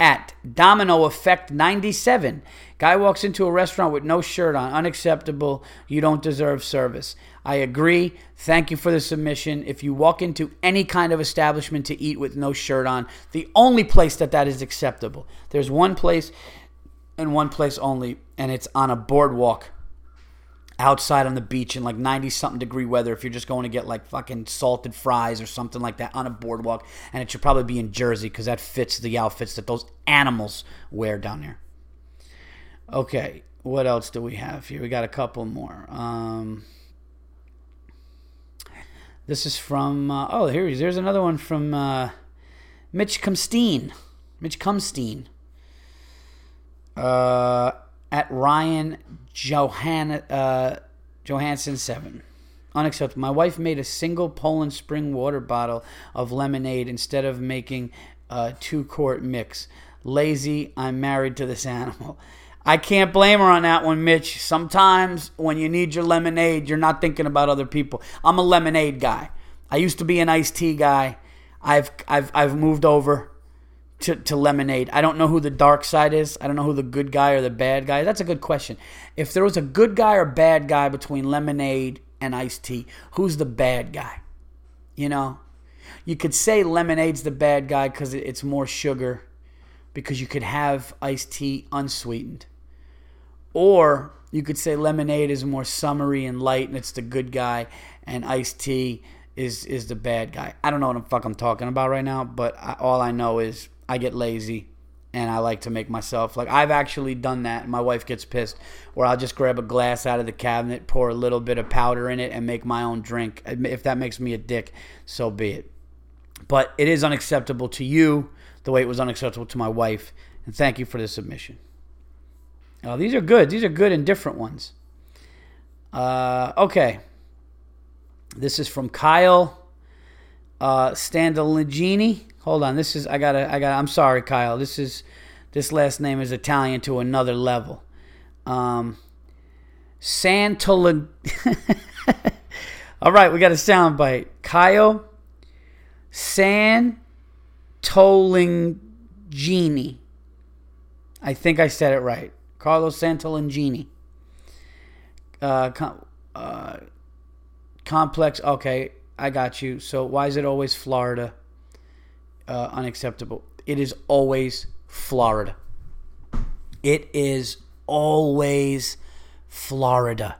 Speaker 1: at Domino Effect 97. Guy walks into a restaurant with no shirt on. Unacceptable. You don't deserve service. I agree. Thank you for the submission. If you walk into any kind of establishment to eat with no shirt on, the only place that that is acceptable. There's one place and one place only, and it's on a boardwalk outside on the beach in like 90 something degree weather if you're just going to get like fucking salted fries or something like that on a boardwalk and it should probably be in jersey because that fits the outfits that those animals wear down there okay what else do we have here we got a couple more um, this is from uh, oh here he is. there's another one from uh, mitch Kumstein. mitch Kumstein. uh, at Ryan Johan, uh, Johansson 7. Unacceptable. My wife made a single Poland spring water bottle of lemonade instead of making a two quart mix. Lazy, I'm married to this animal. I can't blame her on that one, Mitch. Sometimes when you need your lemonade, you're not thinking about other people. I'm a lemonade guy. I used to be an iced tea guy. I've I've I've moved over to, to lemonade. I don't know who the dark side is. I don't know who the good guy or the bad guy. That's a good question. If there was a good guy or bad guy between lemonade and iced tea, who's the bad guy? You know, you could say lemonade's the bad guy because it's more sugar, because you could have iced tea unsweetened. Or you could say lemonade is more summery and light and it's the good guy, and iced tea is is the bad guy. I don't know what the fuck I'm talking about right now, but I, all I know is I get lazy and I like to make myself like I've actually done that. And my wife gets pissed where I'll just grab a glass out of the cabinet, pour a little bit of powder in it, and make my own drink. If that makes me a dick, so be it. But it is unacceptable to you the way it was unacceptable to my wife. And thank you for the submission. Oh, these are good. These are good and different ones. Uh, okay. This is from Kyle uh. Hold on, this is I gotta I got I'm sorry, Kyle. This is this last name is Italian to another level. Um, Santola. All right, we got a sound bite. Kyle Santolingini. I think I said it right. Carlos Santolingini. Uh, com- uh, complex. Okay, I got you. So why is it always Florida? uh, unacceptable. It is always Florida. It is always Florida.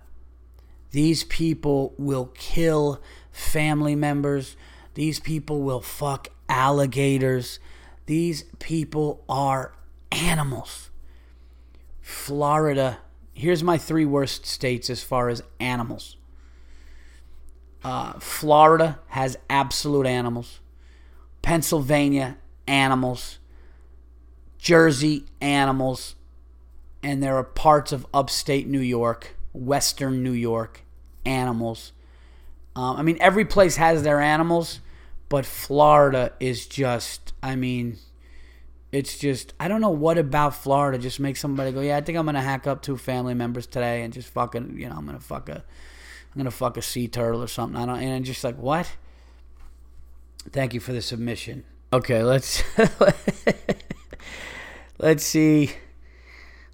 Speaker 1: These people will kill family members. These people will fuck alligators. These people are animals. Florida, here's my three worst states as far as animals. Uh, Florida has absolute animals. Pennsylvania animals, Jersey animals, and there are parts of upstate New York, western New York animals. Um, I mean, every place has their animals, but Florida is just, I mean, it's just, I don't know what about Florida just makes somebody go, yeah, I think I'm to hack up two family members today and just fucking, you know, I'm to fuck a, I'm to fuck a sea turtle or something. I don't, and I'm just like, what? Thank you for the submission. Okay, let's let's see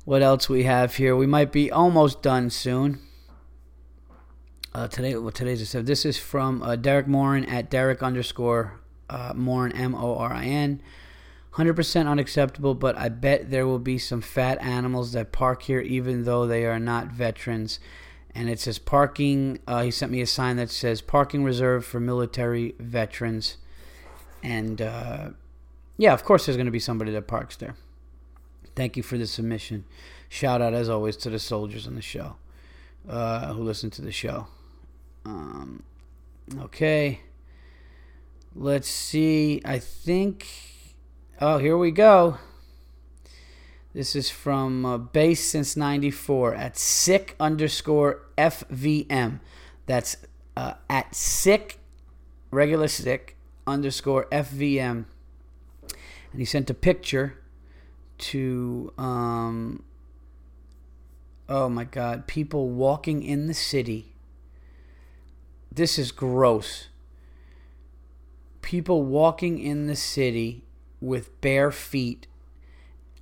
Speaker 1: what else we have here. We might be almost done soon. Uh, today, well, today's the This is from uh, Derek Morin at Derek underscore uh, Morin M O R I N. 100% unacceptable, but I bet there will be some fat animals that park here even though they are not veterans and it says parking. Uh, he sent me a sign that says parking reserved for military veterans, and uh, yeah, of course, there's going to be somebody that parks there. Thank you for the submission. Shout out as always to the soldiers on the show uh, who listen to the show. Um, okay, let's see. I think. Oh, here we go. This is from uh, base since 94 at sick underscore FVM. That's uh, at sick, regular sick underscore FVM. And he sent a picture to, um, oh my God, people walking in the city. This is gross. People walking in the city with bare feet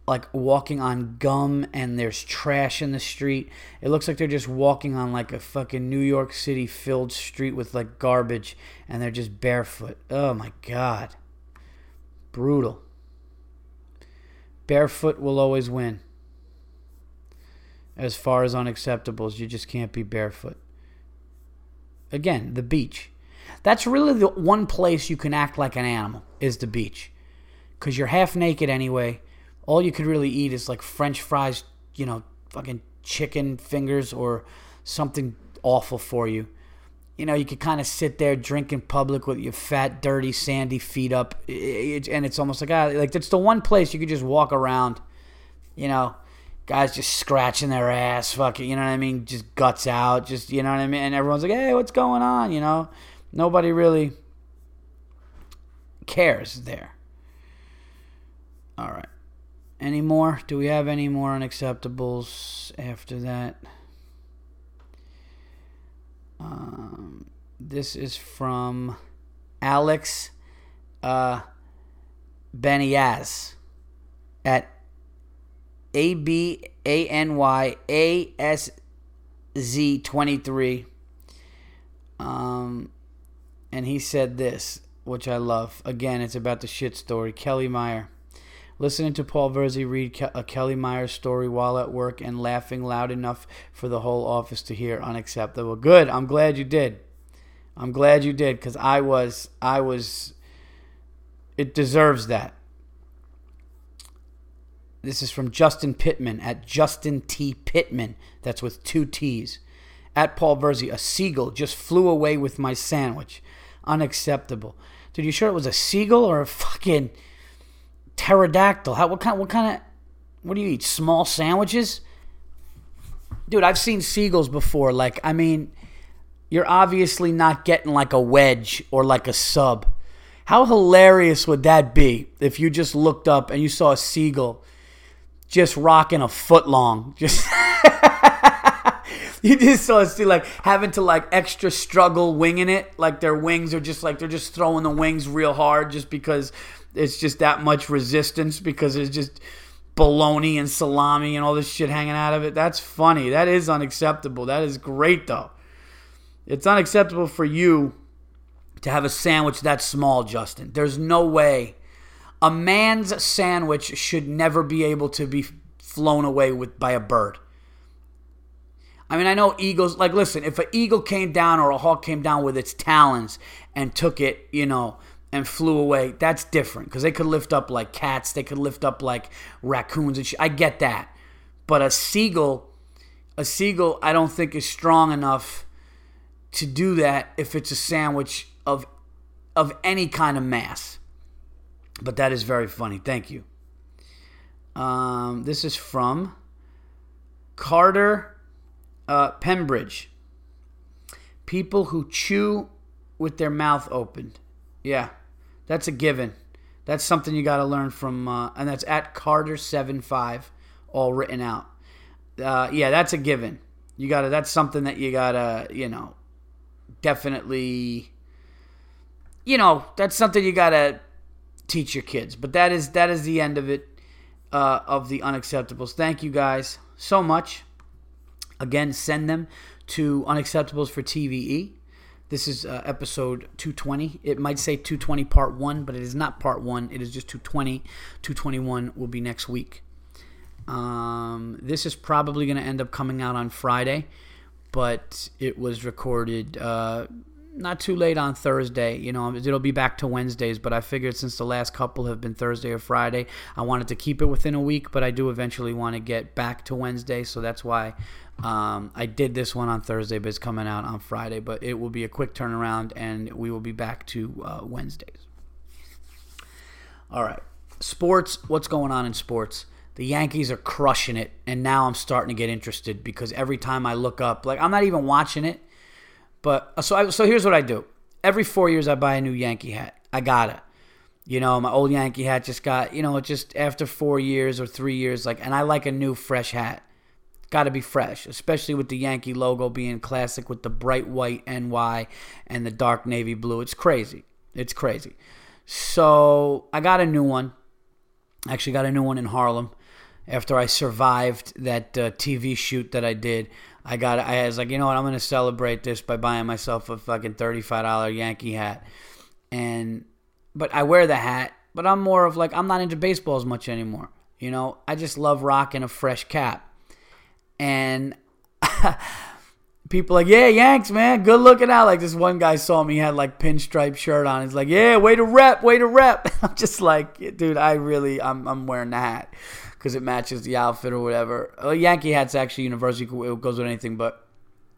Speaker 1: like walking on gum and there's trash in the street. It looks like they're just walking on like a fucking New York City filled street with like garbage and they're just barefoot. Oh my god. Brutal. Barefoot will always win. As far as unacceptables, you just can't be barefoot. Again, the beach. That's really the one place you can act like an animal is the beach. Cuz you're half naked anyway all you could really eat is like french fries, you know, fucking chicken fingers or something awful for you. You know, you could kind of sit there, drink in public with your fat, dirty, sandy feet up, and it's almost like ah, like that's the one place you could just walk around. You know, guys just scratching their ass, fucking, you know what I mean, just guts out, just you know what I mean, and everyone's like, hey, what's going on? You know, nobody really cares there. All right. Any more? Do we have any more unacceptables after that? Um, this is from Alex uh, Banyas at A B A N Y A S Z 23. Um, and he said this, which I love. Again, it's about the shit story. Kelly Meyer listening to Paul Verzi read a Kelly Myers story while at work and laughing loud enough for the whole office to hear unacceptable. Good. I'm glad you did. I'm glad you did because I was, I was, it deserves that. This is from Justin Pittman at Justin T. Pittman. That's with two T's. At Paul Verzi, a seagull just flew away with my sandwich. Unacceptable. Dude, you sure it was a seagull or a fucking pterodactyl. How what kind what kind of what do you eat? Small sandwiches? Dude, I've seen seagulls before. Like, I mean, you're obviously not getting like a wedge or like a sub. How hilarious would that be if you just looked up and you saw a seagull just rocking a foot long? Just you just saw see like having to like extra struggle winging it, like their wings are just like they're just throwing the wings real hard just because it's just that much resistance because it's just bologna and salami and all this shit hanging out of it. That's funny. That is unacceptable. That is great though. It's unacceptable for you to have a sandwich that small, Justin. There's no way. A man's sandwich should never be able to be flown away with by a bird. I mean, I know eagles, like, listen, if an eagle came down or a hawk came down with its talons and took it, you know, and flew away, that's different because they could lift up like cats, they could lift up like raccoons and. I get that. But a seagull, a seagull, I don't think is strong enough to do that if it's a sandwich of of any kind of mass. But that is very funny. Thank you. Um, this is from Carter uh, Pembridge. People who chew with their mouth opened. Yeah. That's a given. That's something you got to learn from, uh, and that's at Carter75, all written out. Uh, yeah, that's a given. You got to. That's something that you got to, you know, definitely. You know, that's something you got to teach your kids. But that is that is the end of it uh, of the unacceptables. Thank you guys so much. Again, send them to unacceptables for TVE this is uh, episode 220. It might say 220 part 1, but it is not part 1. It is just 220. 221 will be next week. Um, this is probably going to end up coming out on Friday, but it was recorded uh, not too late on Thursday. You know, it'll be back to Wednesdays, but I figured since the last couple have been Thursday or Friday, I wanted to keep it within a week, but I do eventually want to get back to Wednesday, so that's why um, I did this one on Thursday, but it's coming out on Friday. But it will be a quick turnaround, and we will be back to uh, Wednesdays. All right, sports. What's going on in sports? The Yankees are crushing it, and now I'm starting to get interested because every time I look up, like I'm not even watching it, but uh, so I, so here's what I do. Every four years, I buy a new Yankee hat. I gotta. You know, my old Yankee hat just got, you know, just after four years or three years, like, and I like a new, fresh hat got to be fresh, especially with the Yankee logo being classic with the bright white NY and the dark navy blue. It's crazy. It's crazy. So I got a new one. Actually, got a new one in Harlem. after I survived that uh, TV shoot that I did. I got I was like, you know what, I'm gonna celebrate this by buying myself a fucking thirty five dollar Yankee hat. And but I wear the hat, but I'm more of like I'm not into baseball as much anymore. You know, I just love rocking a fresh cap. And people like, yeah, Yanks, man, good looking out. Like this one guy saw me, had like pinstripe shirt on. He's like, yeah, way to rep, way to rep. I'm just like, dude, I really, I'm, I'm wearing the hat because it matches the outfit or whatever. A Yankee hat's actually universal; it goes with anything. But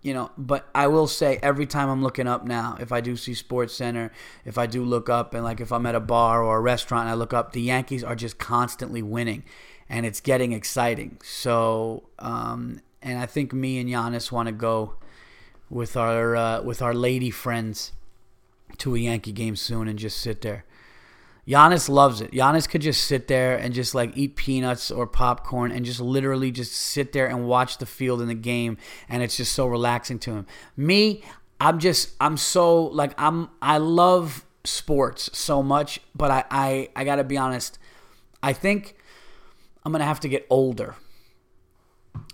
Speaker 1: you know, but I will say every time I'm looking up now, if I do see Sports Center, if I do look up, and like if I'm at a bar or a restaurant and I look up, the Yankees are just constantly winning, and it's getting exciting. So, um, and I think me and Yannis want to go with our uh, with our lady friends to a Yankee game soon and just sit there. Yannis loves it. Yannis could just sit there and just like eat peanuts or popcorn and just literally just sit there and watch the field in the game and it's just so relaxing to him. Me, I'm just I'm so like I'm I love sports so much, but I I, I gotta be honest. I think I'm gonna have to get older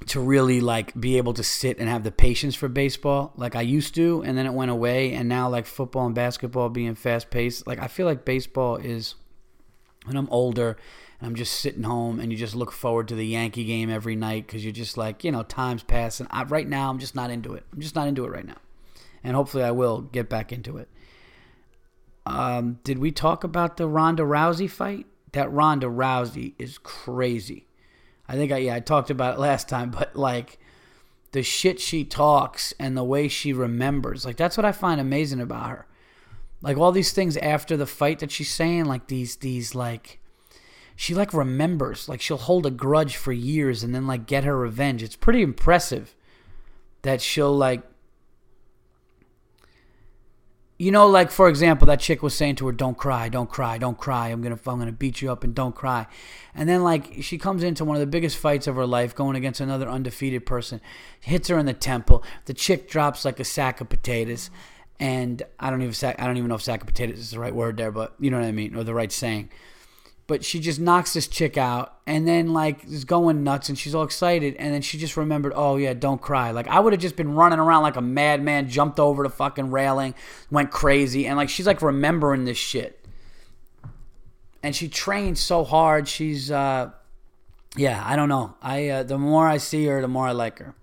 Speaker 1: to really like be able to sit and have the patience for baseball like I used to and then it went away and now like football and basketball being fast paced like I feel like baseball is when I'm older and I'm just sitting home and you just look forward to the Yankee game every night cuz you're just like you know time's passing. I, right now I'm just not into it. I'm just not into it right now. And hopefully I will get back into it. Um, did we talk about the Ronda Rousey fight that Ronda Rousey is crazy I think I yeah I talked about it last time, but like the shit she talks and the way she remembers, like that's what I find amazing about her. Like all these things after the fight that she's saying, like these these like she like remembers, like she'll hold a grudge for years and then like get her revenge. It's pretty impressive that she'll like you know, like for example, that chick was saying to her, "Don't cry, don't cry, don't cry. I'm gonna, I'm gonna beat you up, and don't cry." And then like she comes into one of the biggest fights of her life, going against another undefeated person, hits her in the temple. The chick drops like a sack of potatoes, and I don't even I don't even know if sack of potatoes is the right word there, but you know what I mean, or the right saying but she just knocks this chick out and then like is going nuts and she's all excited and then she just remembered oh yeah don't cry. Like i would have just been running around like a madman jumped over the fucking railing went crazy and like she's like remembering this shit. And she trains so hard she's uh yeah i don't know. I uh, the more i see her the more i like her.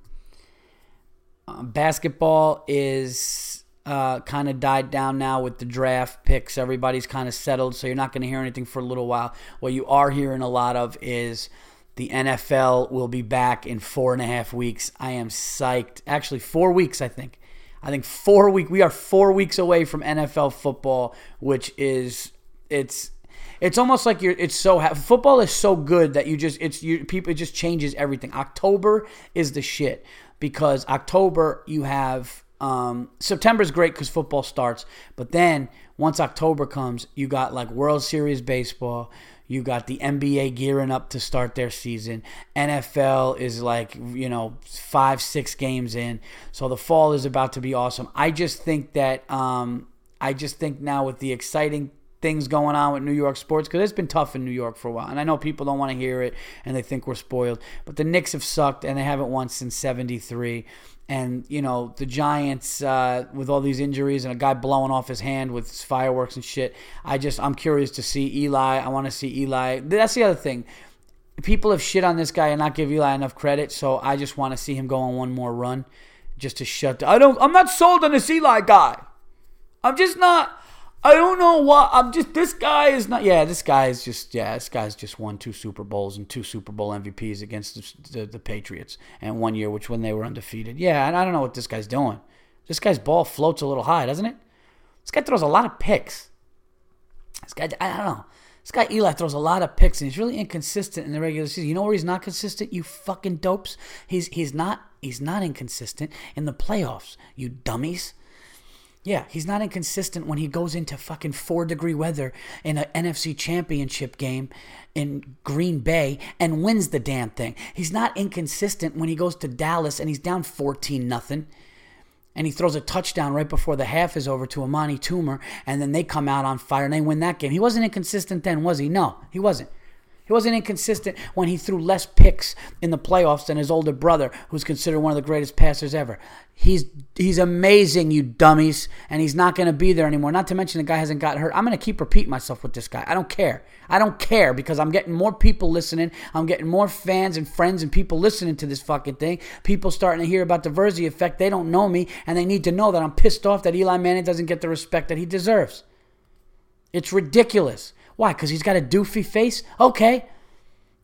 Speaker 1: Uh, basketball is uh, kind of died down now with the draft picks. Everybody's kind of settled, so you're not going to hear anything for a little while. What you are hearing a lot of is the NFL will be back in four and a half weeks. I am psyched. Actually, four weeks, I think. I think four week. We are four weeks away from NFL football, which is it's it's almost like you're it's so football is so good that you just it's you people it just changes everything october is the shit because october you have um, September is great because football starts, but then once October comes, you got like World Series baseball. You got the NBA gearing up to start their season. NFL is like, you know, five, six games in. So the fall is about to be awesome. I just think that, um, I just think now with the exciting things going on with New York sports because it's been tough in New York for a while. And I know people don't want to hear it and they think we're spoiled, but the Knicks have sucked and they haven't won since 73 and you know the Giants uh, with all these injuries and a guy blowing off his hand with fireworks and shit. I just I'm curious to see Eli. I want to see Eli. That's the other thing. People have shit on this guy and not give Eli enough credit, so I just want to see him go on one more run, just to shut. I don't. I'm not sold on this Eli guy. I'm just not. I don't know what I'm just. This guy is not. Yeah, this guy is just. Yeah, this guy's just won two Super Bowls and two Super Bowl MVPs against the, the, the Patriots, and one year which when they were undefeated. Yeah, and I don't know what this guy's doing. This guy's ball floats a little high, doesn't it? This guy throws a lot of picks. This guy, I don't know. This guy Eli throws a lot of picks, and he's really inconsistent in the regular season. You know where he's not consistent? You fucking dopes. He's he's not he's not inconsistent in the playoffs. You dummies. Yeah, he's not inconsistent when he goes into fucking four degree weather in an NFC championship game in Green Bay and wins the damn thing. He's not inconsistent when he goes to Dallas and he's down 14 nothing and he throws a touchdown right before the half is over to Amani Toomer and then they come out on fire and they win that game. He wasn't inconsistent then, was he? No, he wasn't. He wasn't inconsistent when he threw less picks in the playoffs than his older brother, who's considered one of the greatest passers ever. He's he's amazing, you dummies, and he's not going to be there anymore. Not to mention the guy hasn't gotten hurt. I'm going to keep repeating myself with this guy. I don't care. I don't care because I'm getting more people listening. I'm getting more fans and friends and people listening to this fucking thing. People starting to hear about the Verzi effect. They don't know me, and they need to know that I'm pissed off that Eli Manning doesn't get the respect that he deserves. It's ridiculous. Why? Because he's got a doofy face? Okay.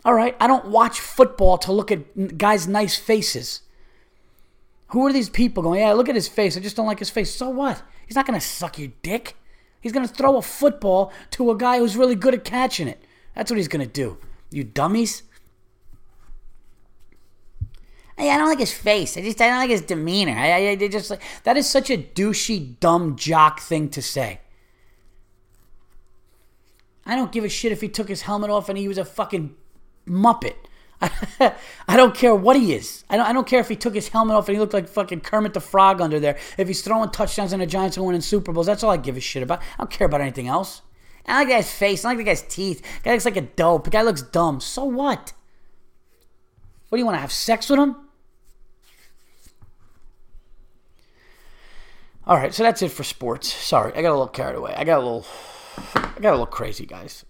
Speaker 1: All right. I don't watch football to look at guys' nice faces. Who are these people going, yeah, look at his face. I just don't like his face. So what? He's not going to suck your dick. He's going to throw a football to a guy who's really good at catching it. That's what he's going to do. You dummies. Hey, I don't like his face. I just I don't like his demeanor. I, I, I just like that is such a douchey, dumb jock thing to say. I don't give a shit if he took his helmet off and he was a fucking muppet. I don't care what he is. I don't, I don't care if he took his helmet off and he looked like fucking Kermit the Frog under there. If he's throwing touchdowns and the Giants are winning Super Bowls, that's all I give a shit about. I don't care about anything else. I like the guy's face. I like the guy's teeth. The guy looks like a dope. The guy looks dumb. So what? What do you want to have sex with him? All right, so that's it for sports. Sorry, I got a little carried away. I got a little, I got a little crazy, guys.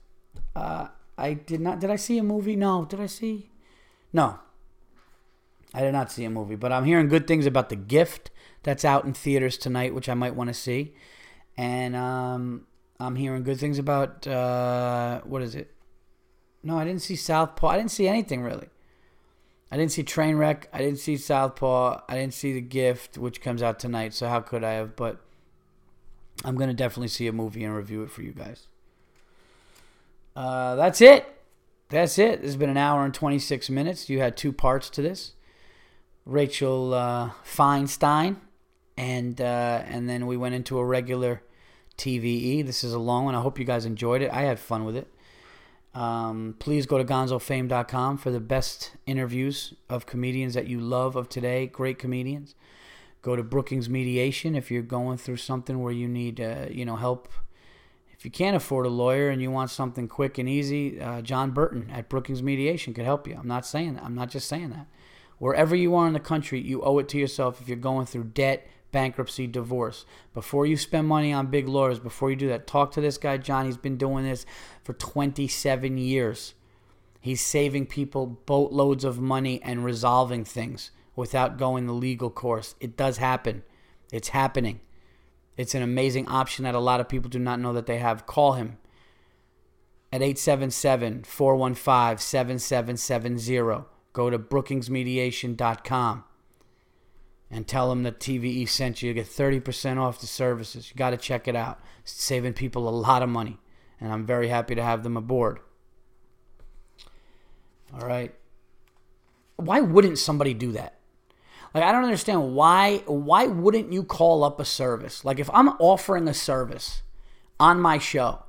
Speaker 1: Uh, I did not. Did I see a movie? No. Did I see? No. I did not see a movie, but I'm hearing good things about The Gift that's out in theaters tonight, which I might want to see. And um, I'm hearing good things about uh, what is it? No, I didn't see Southpaw. I didn't see anything really. I didn't see Trainwreck. I didn't see Southpaw. I didn't see The Gift, which comes out tonight. So how could I have? But I'm gonna definitely see a movie and review it for you guys. Uh, that's it. That's it. Has been an hour and 26 minutes. You had two parts to this. Rachel uh, Feinstein, and uh, and then we went into a regular TVE. This is a long one. I hope you guys enjoyed it. I had fun with it. Um, please go to gonzofame.com for the best interviews of comedians that you love of today. Great comedians. Go to Brookings Mediation if you're going through something where you need uh, you know help if you can't afford a lawyer and you want something quick and easy, uh, John Burton at Brookings Mediation could help you. I'm not saying that. I'm not just saying that. Wherever you are in the country, you owe it to yourself if you're going through debt, bankruptcy, divorce. Before you spend money on big lawyers, before you do that, talk to this guy, John. He's been doing this for 27 years. He's saving people boatloads of money and resolving things without going the legal course. It does happen. It's happening. It's an amazing option that a lot of people do not know that they have. Call him at 877 415 7770. Go to brookingsmediation.com and tell him that TVE sent you. You get 30% off the services. You got to check it out. It's saving people a lot of money, and I'm very happy to have them aboard. All right. Why wouldn't somebody do that? Like I don't understand why why wouldn't you call up a service? Like if I'm offering a service on my show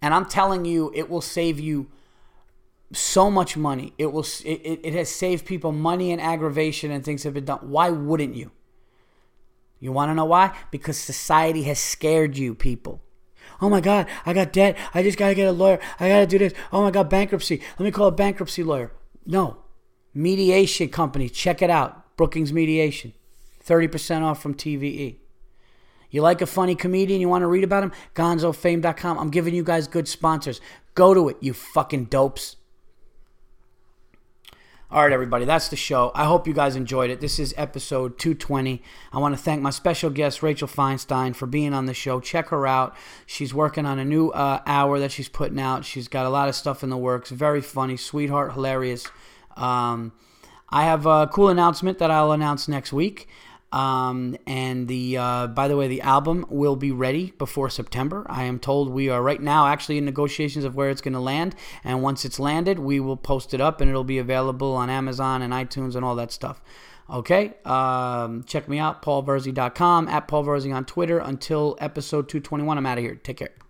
Speaker 1: and I'm telling you it will save you so much money. It will it, it has saved people money and aggravation and things have been done. Why wouldn't you? You want to know why? Because society has scared you people. Oh my God, I got debt. I just got to get a lawyer. I got to do this. Oh my God, bankruptcy. Let me call a bankruptcy lawyer. No. Mediation company, check it out. Brookings Mediation. 30% off from TVE. You like a funny comedian, you want to read about him? GonzoFame.com. I'm giving you guys good sponsors. Go to it, you fucking dopes. All right, everybody, that's the show. I hope you guys enjoyed it. This is episode 220. I want to thank my special guest, Rachel Feinstein, for being on the show. Check her out. She's working on a new uh, hour that she's putting out. She's got a lot of stuff in the works. Very funny, sweetheart, hilarious. Um, I have a cool announcement that I'll announce next week. Um, and the uh, by the way, the album will be ready before September. I am told we are right now actually in negotiations of where it's going to land, and once it's landed, we will post it up and it'll be available on Amazon and iTunes and all that stuff. Okay, um, check me out, paulverzi.com, at paulverzi on Twitter. Until episode 221, I'm out of here. Take care.